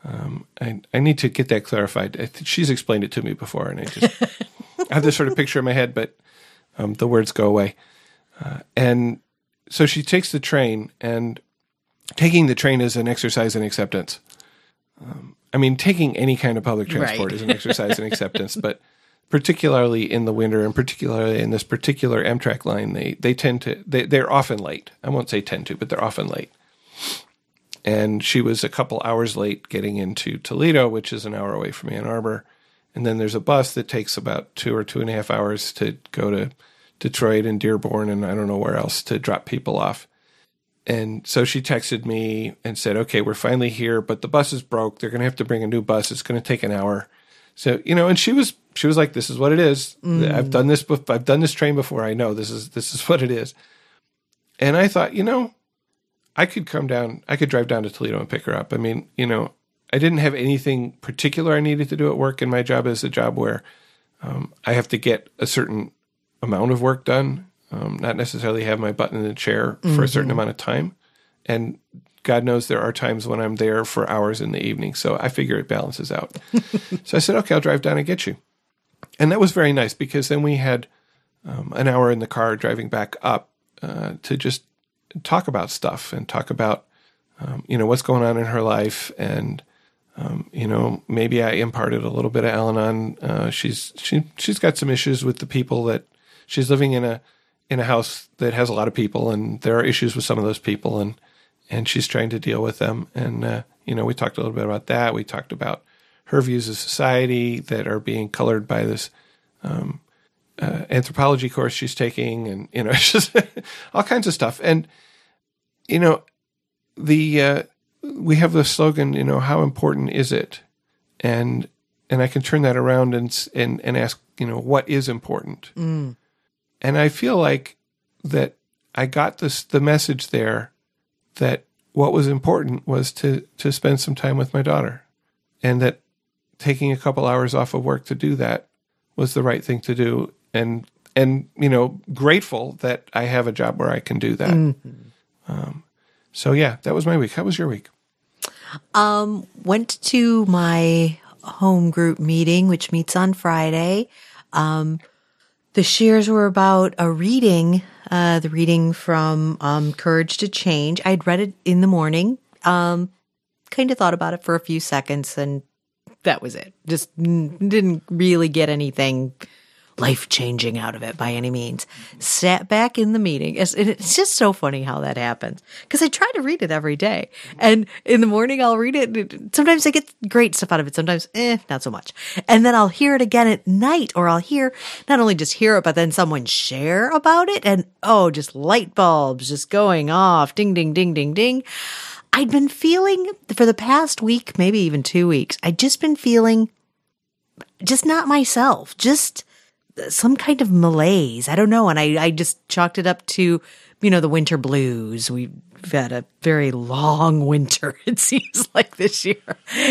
Speaker 2: Um, I, I need to get that clarified. I think she's explained it to me before, and I just I have this sort of picture in my head, but um, the words go away. Uh, and so she takes the train, and taking the train is an exercise in acceptance. Um, I mean, taking any kind of public transport
Speaker 3: Right.
Speaker 2: is an exercise in acceptance, but particularly in the winter, and particularly in this particular Amtrak line, they they tend to they, they're often late. I won't say tend to, but they're often late. And she was a couple hours late getting into Toledo, which is an hour away from Ann Arbor. And then there's a bus that takes about two or two and a half hours to go to Detroit and Dearborn and I don't know where else to drop people off. and so she texted me and said, "Okay, we're finally here, but the bus is broke. They're going to have to bring a new bus. It's going to take an hour." So you know, and she was she was like, "This is what it is. Mm. I've done this. I've done this train before. I know this is this is what it is." And I thought, you know, I could come down. I could drive down to Toledo and pick her up. I mean, you know, I didn't have anything particular I needed to do at work, and my job is a job where um, I have to get a certain amount of work done um, not necessarily have my butt in the chair for mm-hmm. a certain mm-hmm. amount of time. And God knows there are times when I'm there for hours in the evening. So I figure it balances out. so I said, okay, I'll drive down and get you. And that was very nice because then we had um, an hour in the car driving back up uh, to just talk about stuff and talk about, um, you know, what's going on in her life. And, um, you know, maybe I imparted a little bit of Al Anon. Uh, she's, she, she's got some issues with the people that she's living in a, in a house that has a lot of people, and there are issues with some of those people, and and she's trying to deal with them. And uh, you know, we talked a little bit about that. We talked about her views of society that are being colored by this um, uh, anthropology course she's taking, and you know, just all kinds of stuff. And you know, the uh, we have the slogan, you know, how important is it? And and I can turn that around and and and ask, you know, what is important? Mm. And I feel like that I got this the message there that what was important was to to spend some time with my daughter and that taking a couple hours off of work to do that was the right thing to do and and you know grateful that I have a job where I can do that. Mm-hmm. Um, so yeah, that was my week. How was your week?
Speaker 3: Um, went to my home group meeting, which meets on Friday. Um, the shares were about a reading, uh, the reading from um, Courage to Change. I'd read it in the morning, um, kind of thought about it for a few seconds, and that was it. Just didn't really get anything life changing out of it by any means. Sat back in the meeting. It's, just so funny how that happens because I try to read it every day. And in the morning, I'll read it. Sometimes I get great stuff out of it. Sometimes, eh, not so much. And then I'll hear it again at night or I'll hear not only just hear it, but then someone share about it. And oh, just light bulbs just going off. Ding, ding, ding, ding, ding. I'd been feeling for the past week, maybe even two weeks, I'd just been feeling just not myself, just some kind of malaise. I don't know. And I, I just chalked it up to, you know, the winter blues. We've had a very long winter, it seems like this year.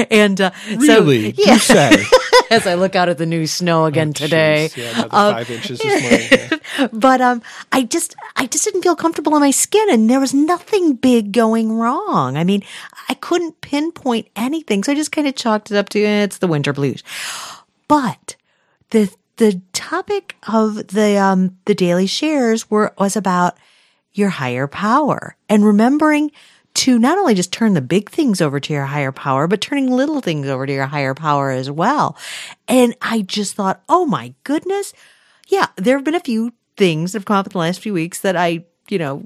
Speaker 3: And uh,
Speaker 2: really, so, yeah.
Speaker 3: as I look out at the new snow again
Speaker 2: oh,
Speaker 3: today,
Speaker 2: yeah, another um, five inches this morning.
Speaker 3: Yeah. but um, I just, I just didn't feel comfortable in my skin, and there was nothing big going wrong. I mean, I couldn't pinpoint anything, so I just kind of chalked it up to eh, it's the winter blues. But the the topic of the um the daily shares were was about your higher power and remembering to not only just turn the big things over to your higher power, but turning little things over to your higher power as well. And I just thought, oh my goodness. Yeah, there have been a few things that have come up in the last few weeks that I, you know,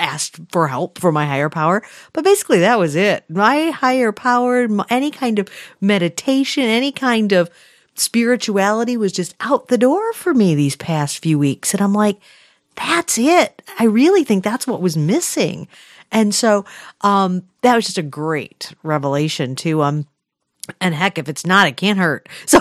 Speaker 3: asked for help from my higher power. But basically that was it. My higher power, any kind of meditation, any kind of spirituality was just out the door for me these past few weeks. And I'm like, that's it. I really think that's what was missing. And so, um, that was just a great revelation to, um, and heck, if it's not, it can't hurt. So,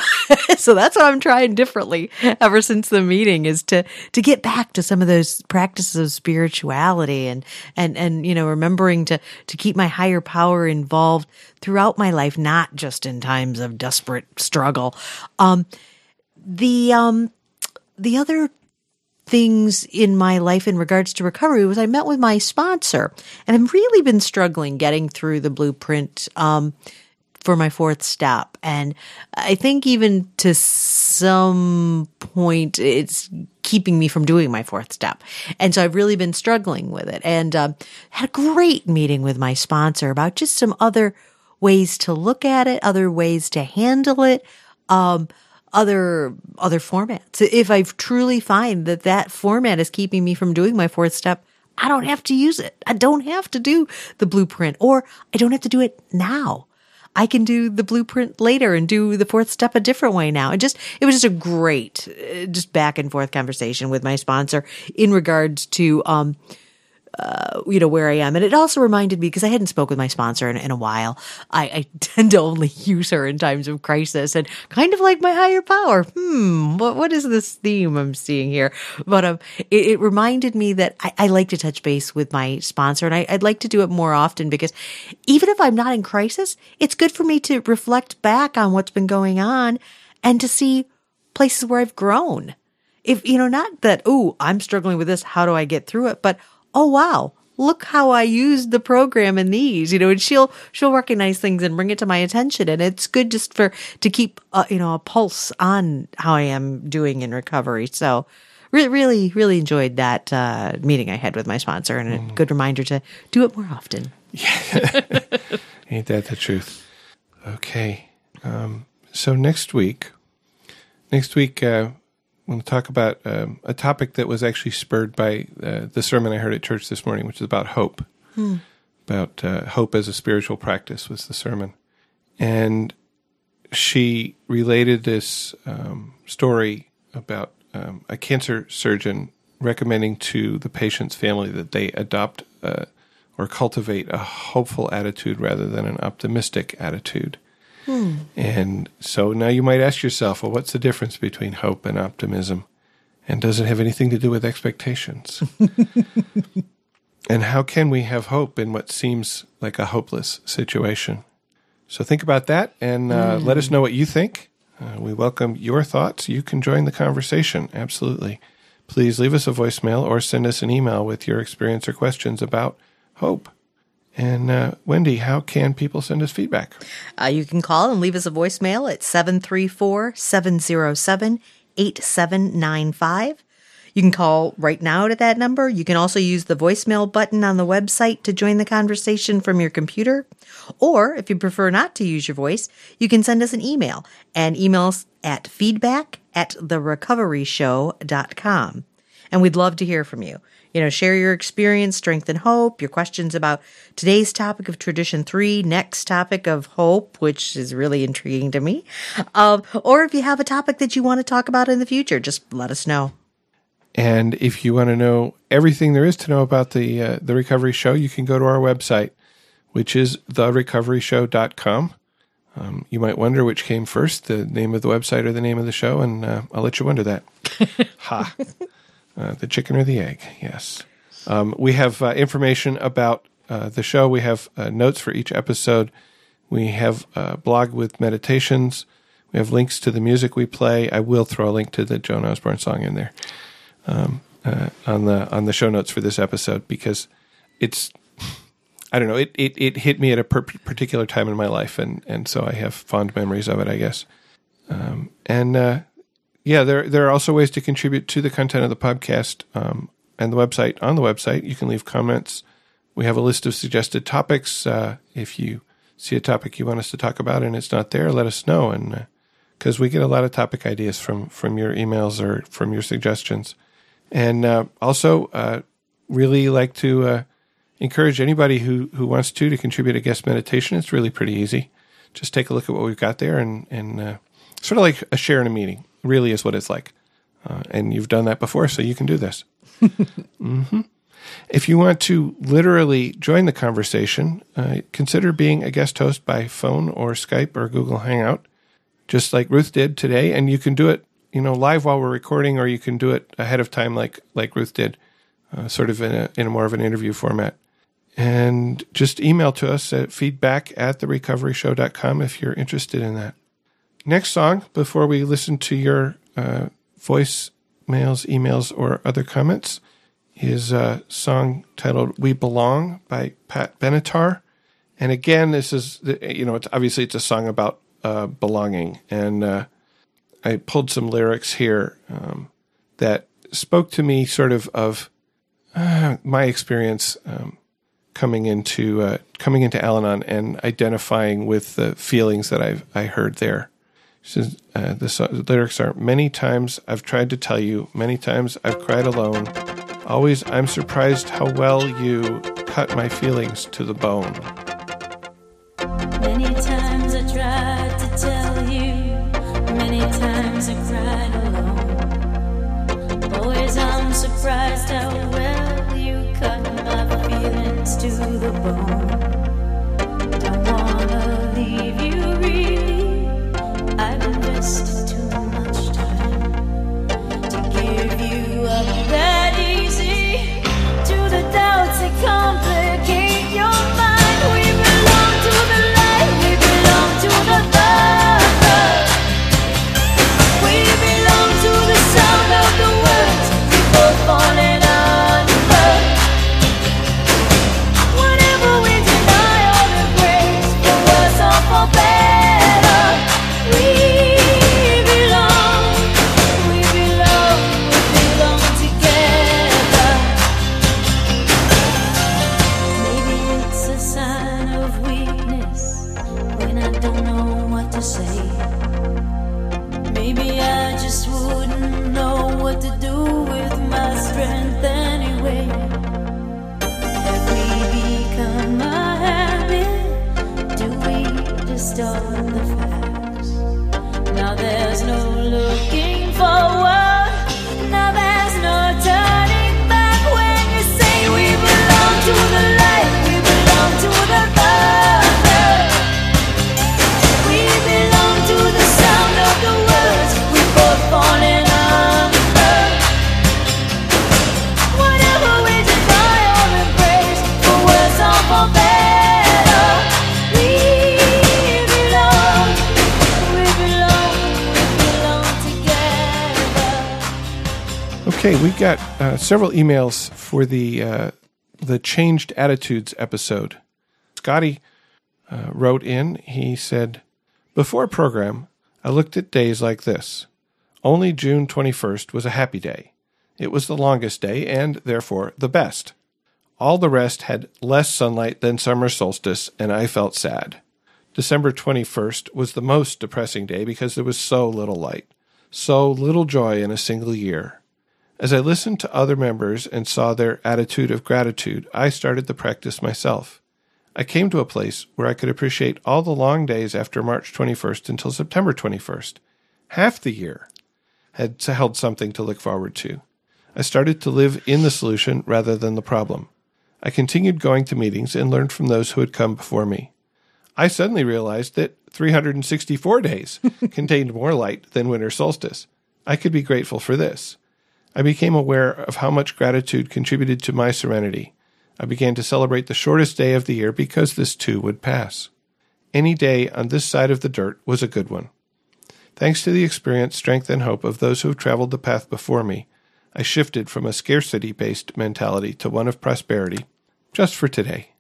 Speaker 3: so that's what I'm trying differently ever since the meeting is to, to get back to some of those practices of spirituality and, and, and, you know, remembering to, to keep my higher power involved throughout my life, not just in times of desperate struggle. Um, the, um, the other things in my life in regards to recovery was I met with my sponsor and I've really been struggling getting through the blueprint, um, for my fourth step. And I think even to some point, it's keeping me from doing my fourth step. And so I've really been struggling with it and um, had a great meeting with my sponsor about just some other ways to look at it, other ways to handle it. Um, other other formats. If I truly find that that format is keeping me from doing my fourth step, I don't have to use it. I don't have to do the blueprint or I don't have to do it now. I can do the blueprint later and do the fourth step a different way now. It just, it was just a great, uh, just back and forth conversation with my sponsor in regards to, um, uh, you know, where I am. And it also reminded me, because I hadn't spoke with my sponsor in, in a while, I, I, tend to only use her in times of crisis and kind of like my higher power. Hmm, what, what is this theme I'm seeing here? But um, it, it reminded me that I, I, like to touch base with my sponsor and I, I'd like to do it more often because even if I'm not in crisis, it's good for me to reflect back on what's been going on and to see places where I've grown. If, you know, not that, oh, I'm struggling with this. How do I get through it? But oh wow, look how I used the program in these, you know, and she'll, she'll recognize things and bring it to my attention. And it's good just for, to keep, uh, you know, a pulse on how I am doing in recovery. So really, really, really enjoyed that, uh, meeting I had with my sponsor and a mm. good reminder to do it more often.
Speaker 2: Yeah. Ain't that the truth? Okay. Um, so next week, next week, uh, want to talk about um, a topic that was actually spurred by uh, the sermon I heard at church this morning, which is about hope. Hmm. About uh, hope as a spiritual practice was the sermon. And she related this um, story about um, a cancer surgeon recommending to the patient's family that they adopt uh, or cultivate a hopeful attitude rather than an optimistic attitude. Hmm. And so now you might ask yourself, well, what's the difference between hope and optimism? And does it have anything to do with expectations? and how can we have hope in what seems like a hopeless situation? So think about that and uh, mm. let us know what you think. Uh, we welcome your thoughts. You can join the conversation. Absolutely. Please leave us a voicemail or send us an email with your experience or questions about hope. And uh, Wendy, how can people send us feedback?
Speaker 3: Uh, you can call and leave us a voicemail at 734 707 8795. You can call right now to that number. You can also use the voicemail button on the website to join the conversation from your computer. Or if you prefer not to use your voice, you can send us an email and email us at feedback at therecoveryshow.com. And we'd love to hear from you you know, share your experience, strength and hope, your questions about today's topic of tradition three, next topic of hope, which is really intriguing to me. Um, or if you have a topic that you want to talk about in the future, just let us know.
Speaker 2: And if you want to know everything there is to know about the uh, the recovery show, you can go to our website, which is therecoveryshow.com. Um, you might wonder which came first, the name of the website or the name of the show, and uh, I'll let you wonder that. ha. Uh, the chicken or the egg, yes. Um, we have uh, information about uh, the show. We have uh, notes for each episode. We have a blog with meditations. We have links to the music we play. I will throw a link to the Joan Osborne song in there um, uh, on the on the show notes for this episode because it's I don't know it, it, it hit me at a per- particular time in my life and and so I have fond memories of it I guess um, and uh, yeah, there there are also ways to contribute to the content of the podcast um, and the website. On the website, you can leave comments. We have a list of suggested topics. Uh, if you see a topic you want us to talk about and it's not there, let us know. And because uh, we get a lot of topic ideas from from your emails or from your suggestions, and uh, also uh, really like to uh, encourage anybody who who wants to to contribute a guest meditation. It's really pretty easy. Just take a look at what we've got there and and uh, sort of like a share in a meeting really is what it's like. Uh, and you've done that before, so you can do this. mm-hmm. If you want to literally join the conversation, uh, consider being a guest host by phone or Skype or Google Hangout, just like Ruth did today. And you can do it, you know, live while we're recording, or you can do it ahead of time, like like Ruth did, uh, sort of in a in a more of an interview format. And just email to us at feedback at therecoveryshow.com if you're interested in that next song before we listen to your uh, voice mails, emails, or other comments is a song titled "We Belong" by Pat Benatar. And again, this is you know, it's obviously it's a song about uh, belonging, and uh, I pulled some lyrics here um, that spoke to me, sort of of uh, my experience um, coming into uh, coming into Al-Anon and identifying with the feelings that I've I heard there. Says, uh, the, lyrics are Many times I've tried to tell you, many times I've cried alone. Always I'm surprised how well you cut my feelings to the bone.
Speaker 5: Many times I tried to tell you, many times I cried alone. Always I'm surprised how well you cut my hurts to the bone.
Speaker 2: Uh, several emails for the uh, the changed attitudes episode. Scotty uh, wrote in. He said, "Before program, I looked at days like this. Only June twenty first was a happy day. It was the longest day and therefore the best. All the rest had less sunlight than summer solstice, and I felt sad. December 21st was the most depressing day because there was so little light, so little joy in a single year. As I listened to other members and saw their attitude of gratitude, I started the practice myself. I came to a place where I could appreciate all the long days after March 21st until September 21st. Half the year had held something to look forward to. I started to live in the solution rather than the problem. I continued going to meetings and learned from those who had come before me. I suddenly realized that 364 days contained more light than winter solstice. I could be grateful for this. I became aware of how much gratitude contributed to my serenity. I began to celebrate the shortest day of the year because this too would pass. Any day on this side of the dirt was a good one. Thanks to the experience, strength, and hope of those who have traveled the path before me, I shifted from a scarcity based mentality to one of prosperity, just for today.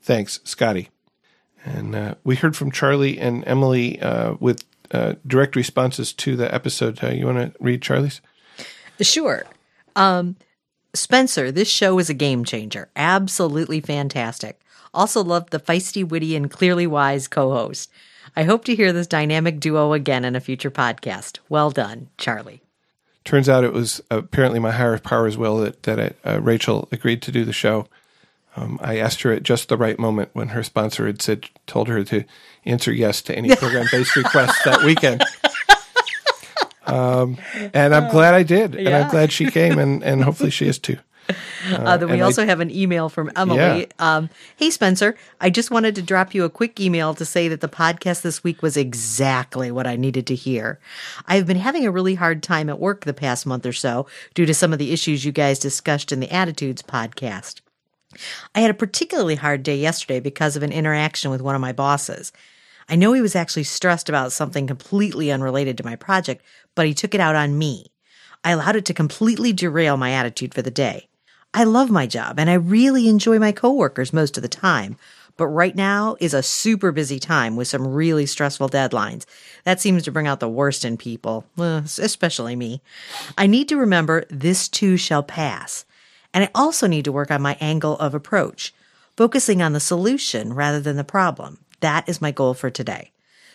Speaker 2: Thanks, Scotty. And uh, we heard from Charlie and Emily uh, with uh, direct responses to the episode. Uh, you want to read Charlie's?
Speaker 3: Sure. Um, Spencer, this show is a game changer. Absolutely fantastic. Also loved the feisty, witty, and clearly wise co-host. I hope to hear this dynamic duo again in a future podcast. Well done, Charlie.
Speaker 2: Turns out it was apparently my higher power as well that, that uh, Rachel agreed to do the show. Um, I asked her at just the right moment when her sponsor had said, told her to answer yes to any program based requests that weekend. Um, and I'm glad I did. And I'm glad she came, and, and hopefully she is too.
Speaker 3: Uh, then we
Speaker 2: and I-
Speaker 3: also have an email from Emily. Um, hey, Spencer, I just wanted to drop you a quick email to say that the podcast this week was exactly what I needed to hear. I've been having a really hard time at work the past month or so due to some of the issues you guys discussed in the Attitudes podcast. I had a particularly hard day yesterday because of an interaction with one of my bosses. I know he was actually stressed about something completely unrelated to my project, but he took it out on me. I allowed it to completely derail my attitude for the day. I love my job and I really enjoy my coworkers most of the time, but right now is a super busy time with some really stressful deadlines. That seems to bring out the worst in people, especially me. I need to remember this too shall pass. And I also need to work on my angle of approach, focusing on the solution rather than the problem. That is my goal for today.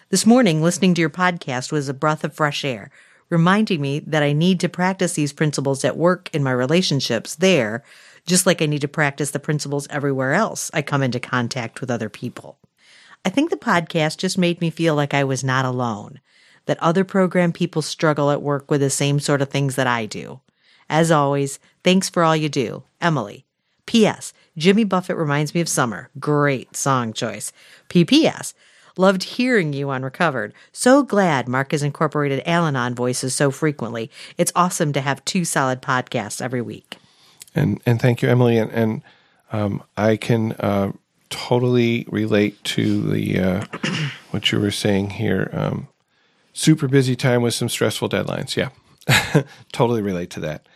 Speaker 3: This morning, listening to your podcast was a breath of fresh air, reminding me that I need to practice these principles at work in my relationships there, just like I need to practice the principles everywhere else I come into contact with other people. I think the podcast just made me feel like I was not alone, that other program people struggle at work with the same sort of things that I do. As always, thanks for all you do. Emily. P.S. Jimmy Buffett reminds me of summer. Great song choice. P.P.S. Loved hearing you on Recovered. So glad Mark has incorporated Al Anon voices so frequently. It's awesome to have two solid podcasts every week.
Speaker 2: And and thank you, Emily. And, and um, I can uh, totally relate to the uh, what you were saying here. Um, super busy time with some stressful deadlines. Yeah, totally relate to that.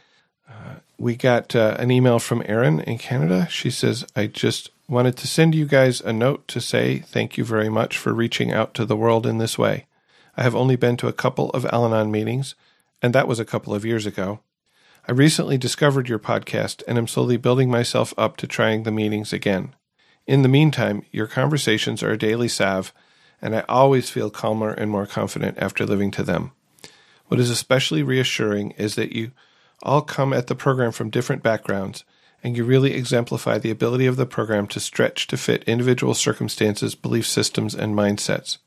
Speaker 2: We got uh, an email from Erin in Canada. She says, "I just wanted to send you guys a note to say thank you very much for reaching out to the world in this way. I have only been to a couple of Al Anon meetings, and that was a couple of years ago. I recently discovered your podcast and am slowly building myself up to trying the meetings again. In the meantime, your conversations are a daily salve, and I always feel calmer and more confident after living to them. What is especially reassuring is that you all come at the program from different backgrounds and you really exemplify the ability of the program to stretch to fit individual circumstances, belief systems, and mindsets.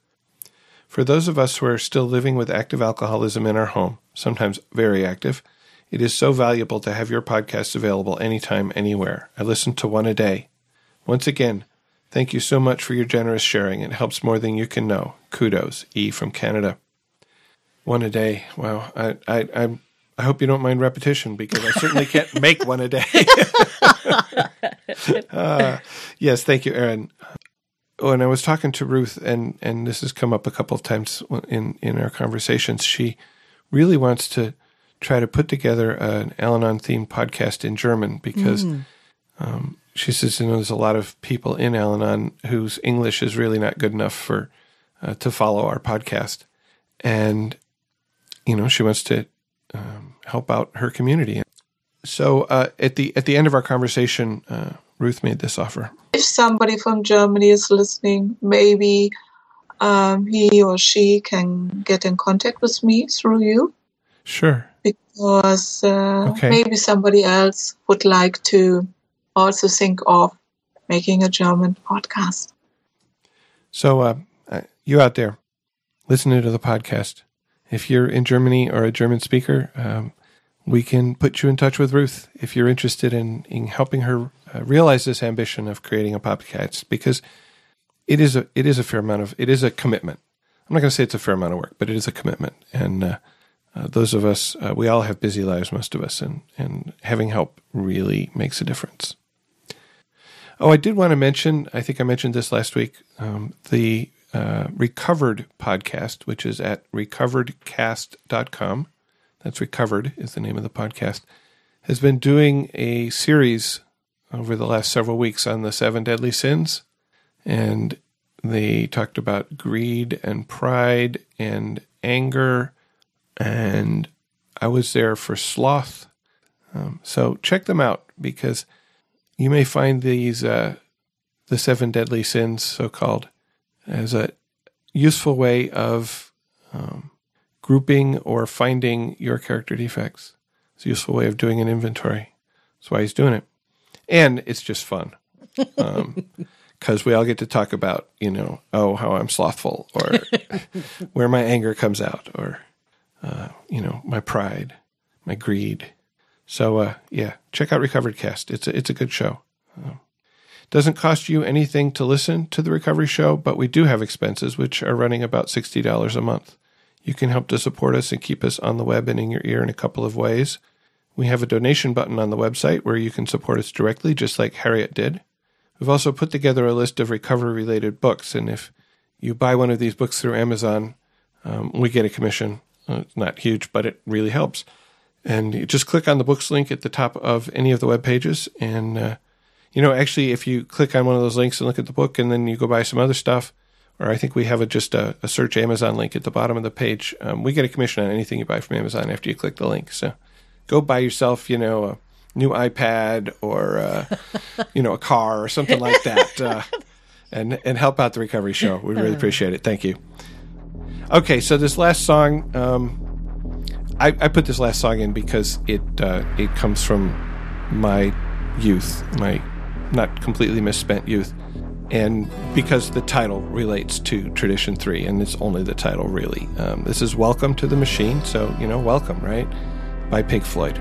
Speaker 2: For those of us who are still living with active alcoholism in our home, sometimes very active, it is so valuable to have your podcast available anytime, anywhere. I listen to one a day. Once again, thank you so much for your generous sharing. It helps more than you can know. Kudos, E from Canada. One a day. Wow. I, I, I'm I hope you don't mind repetition because I certainly can't make one a day. uh, yes, thank you, Erin. When I was talking to Ruth, and and this has come up a couple of times in in our conversations, she really wants to try to put together an Al-Anon themed podcast in German because mm. um, she says you know there's a lot of people in Al-Anon whose English is really not good enough for uh, to follow our podcast, and you know she wants to um, help out her community. So uh, at the at the end of our conversation, uh, Ruth made this offer.
Speaker 1: If somebody from Germany is listening, maybe um, he or she can get in contact with me through you.
Speaker 2: Sure.
Speaker 1: Because uh, okay. maybe somebody else would like to also think of making a German podcast.
Speaker 2: So, uh, uh you out there listening to the podcast, if you're in Germany or a German speaker, um, we can put you in touch with Ruth if you're interested in, in helping her uh, realize this ambition of creating a podcast because it is a it is a fair amount of it is a commitment. I'm not going to say it's a fair amount of work, but it is a commitment. And uh, uh, those of us, uh, we all have busy lives, most of us, and and having help really makes a difference. Oh, I did want to mention. I think I mentioned this last week. Um, the uh, Recovered podcast, which is at recoveredcast.com. That's Recovered is the name of the podcast. Has been doing a series over the last several weeks on the seven deadly sins. And they talked about greed and pride and anger. And I was there for sloth. Um, so check them out because you may find these, uh, the seven deadly sins, so called, as a useful way of um, grouping or finding your character defects. It's a useful way of doing an inventory. That's why he's doing it. And it's just fun. Because um, we all get to talk about, you know, oh, how I'm slothful or where my anger comes out or, uh, you know, my pride, my greed. So, uh, yeah, check out Recovered Cast. It's a, it's a good show. Um, doesn't cost you anything to listen to the recovery show, but we do have expenses, which are running about $60 a month. You can help to support us and keep us on the web and in your ear in a couple of ways. We have a donation button on the website where you can support us directly, just like Harriet did. We've also put together a list of recovery related books, and if you buy one of these books through Amazon, um, we get a commission. Uh, it's not huge, but it really helps. And you just click on the books link at the top of any of the web pages, and uh, you know, actually, if you click on one of those links and look at the book, and then you go buy some other stuff, or I think we have a, just a, a, search Amazon link at the bottom of the page. Um, we get a commission on anything you buy from Amazon after you click the link. So go buy yourself, you know, a new iPad or uh, you know a car or something like that, uh, and and help out the recovery show. We really appreciate it. Thank you. Okay, so this last song, um, I, I, put this last song in because it uh, it comes from my youth, my not completely misspent youth. And because the title relates to Tradition 3, and it's only the title really. Um, this is Welcome to the Machine, so, you know, welcome, right? By Pink Floyd.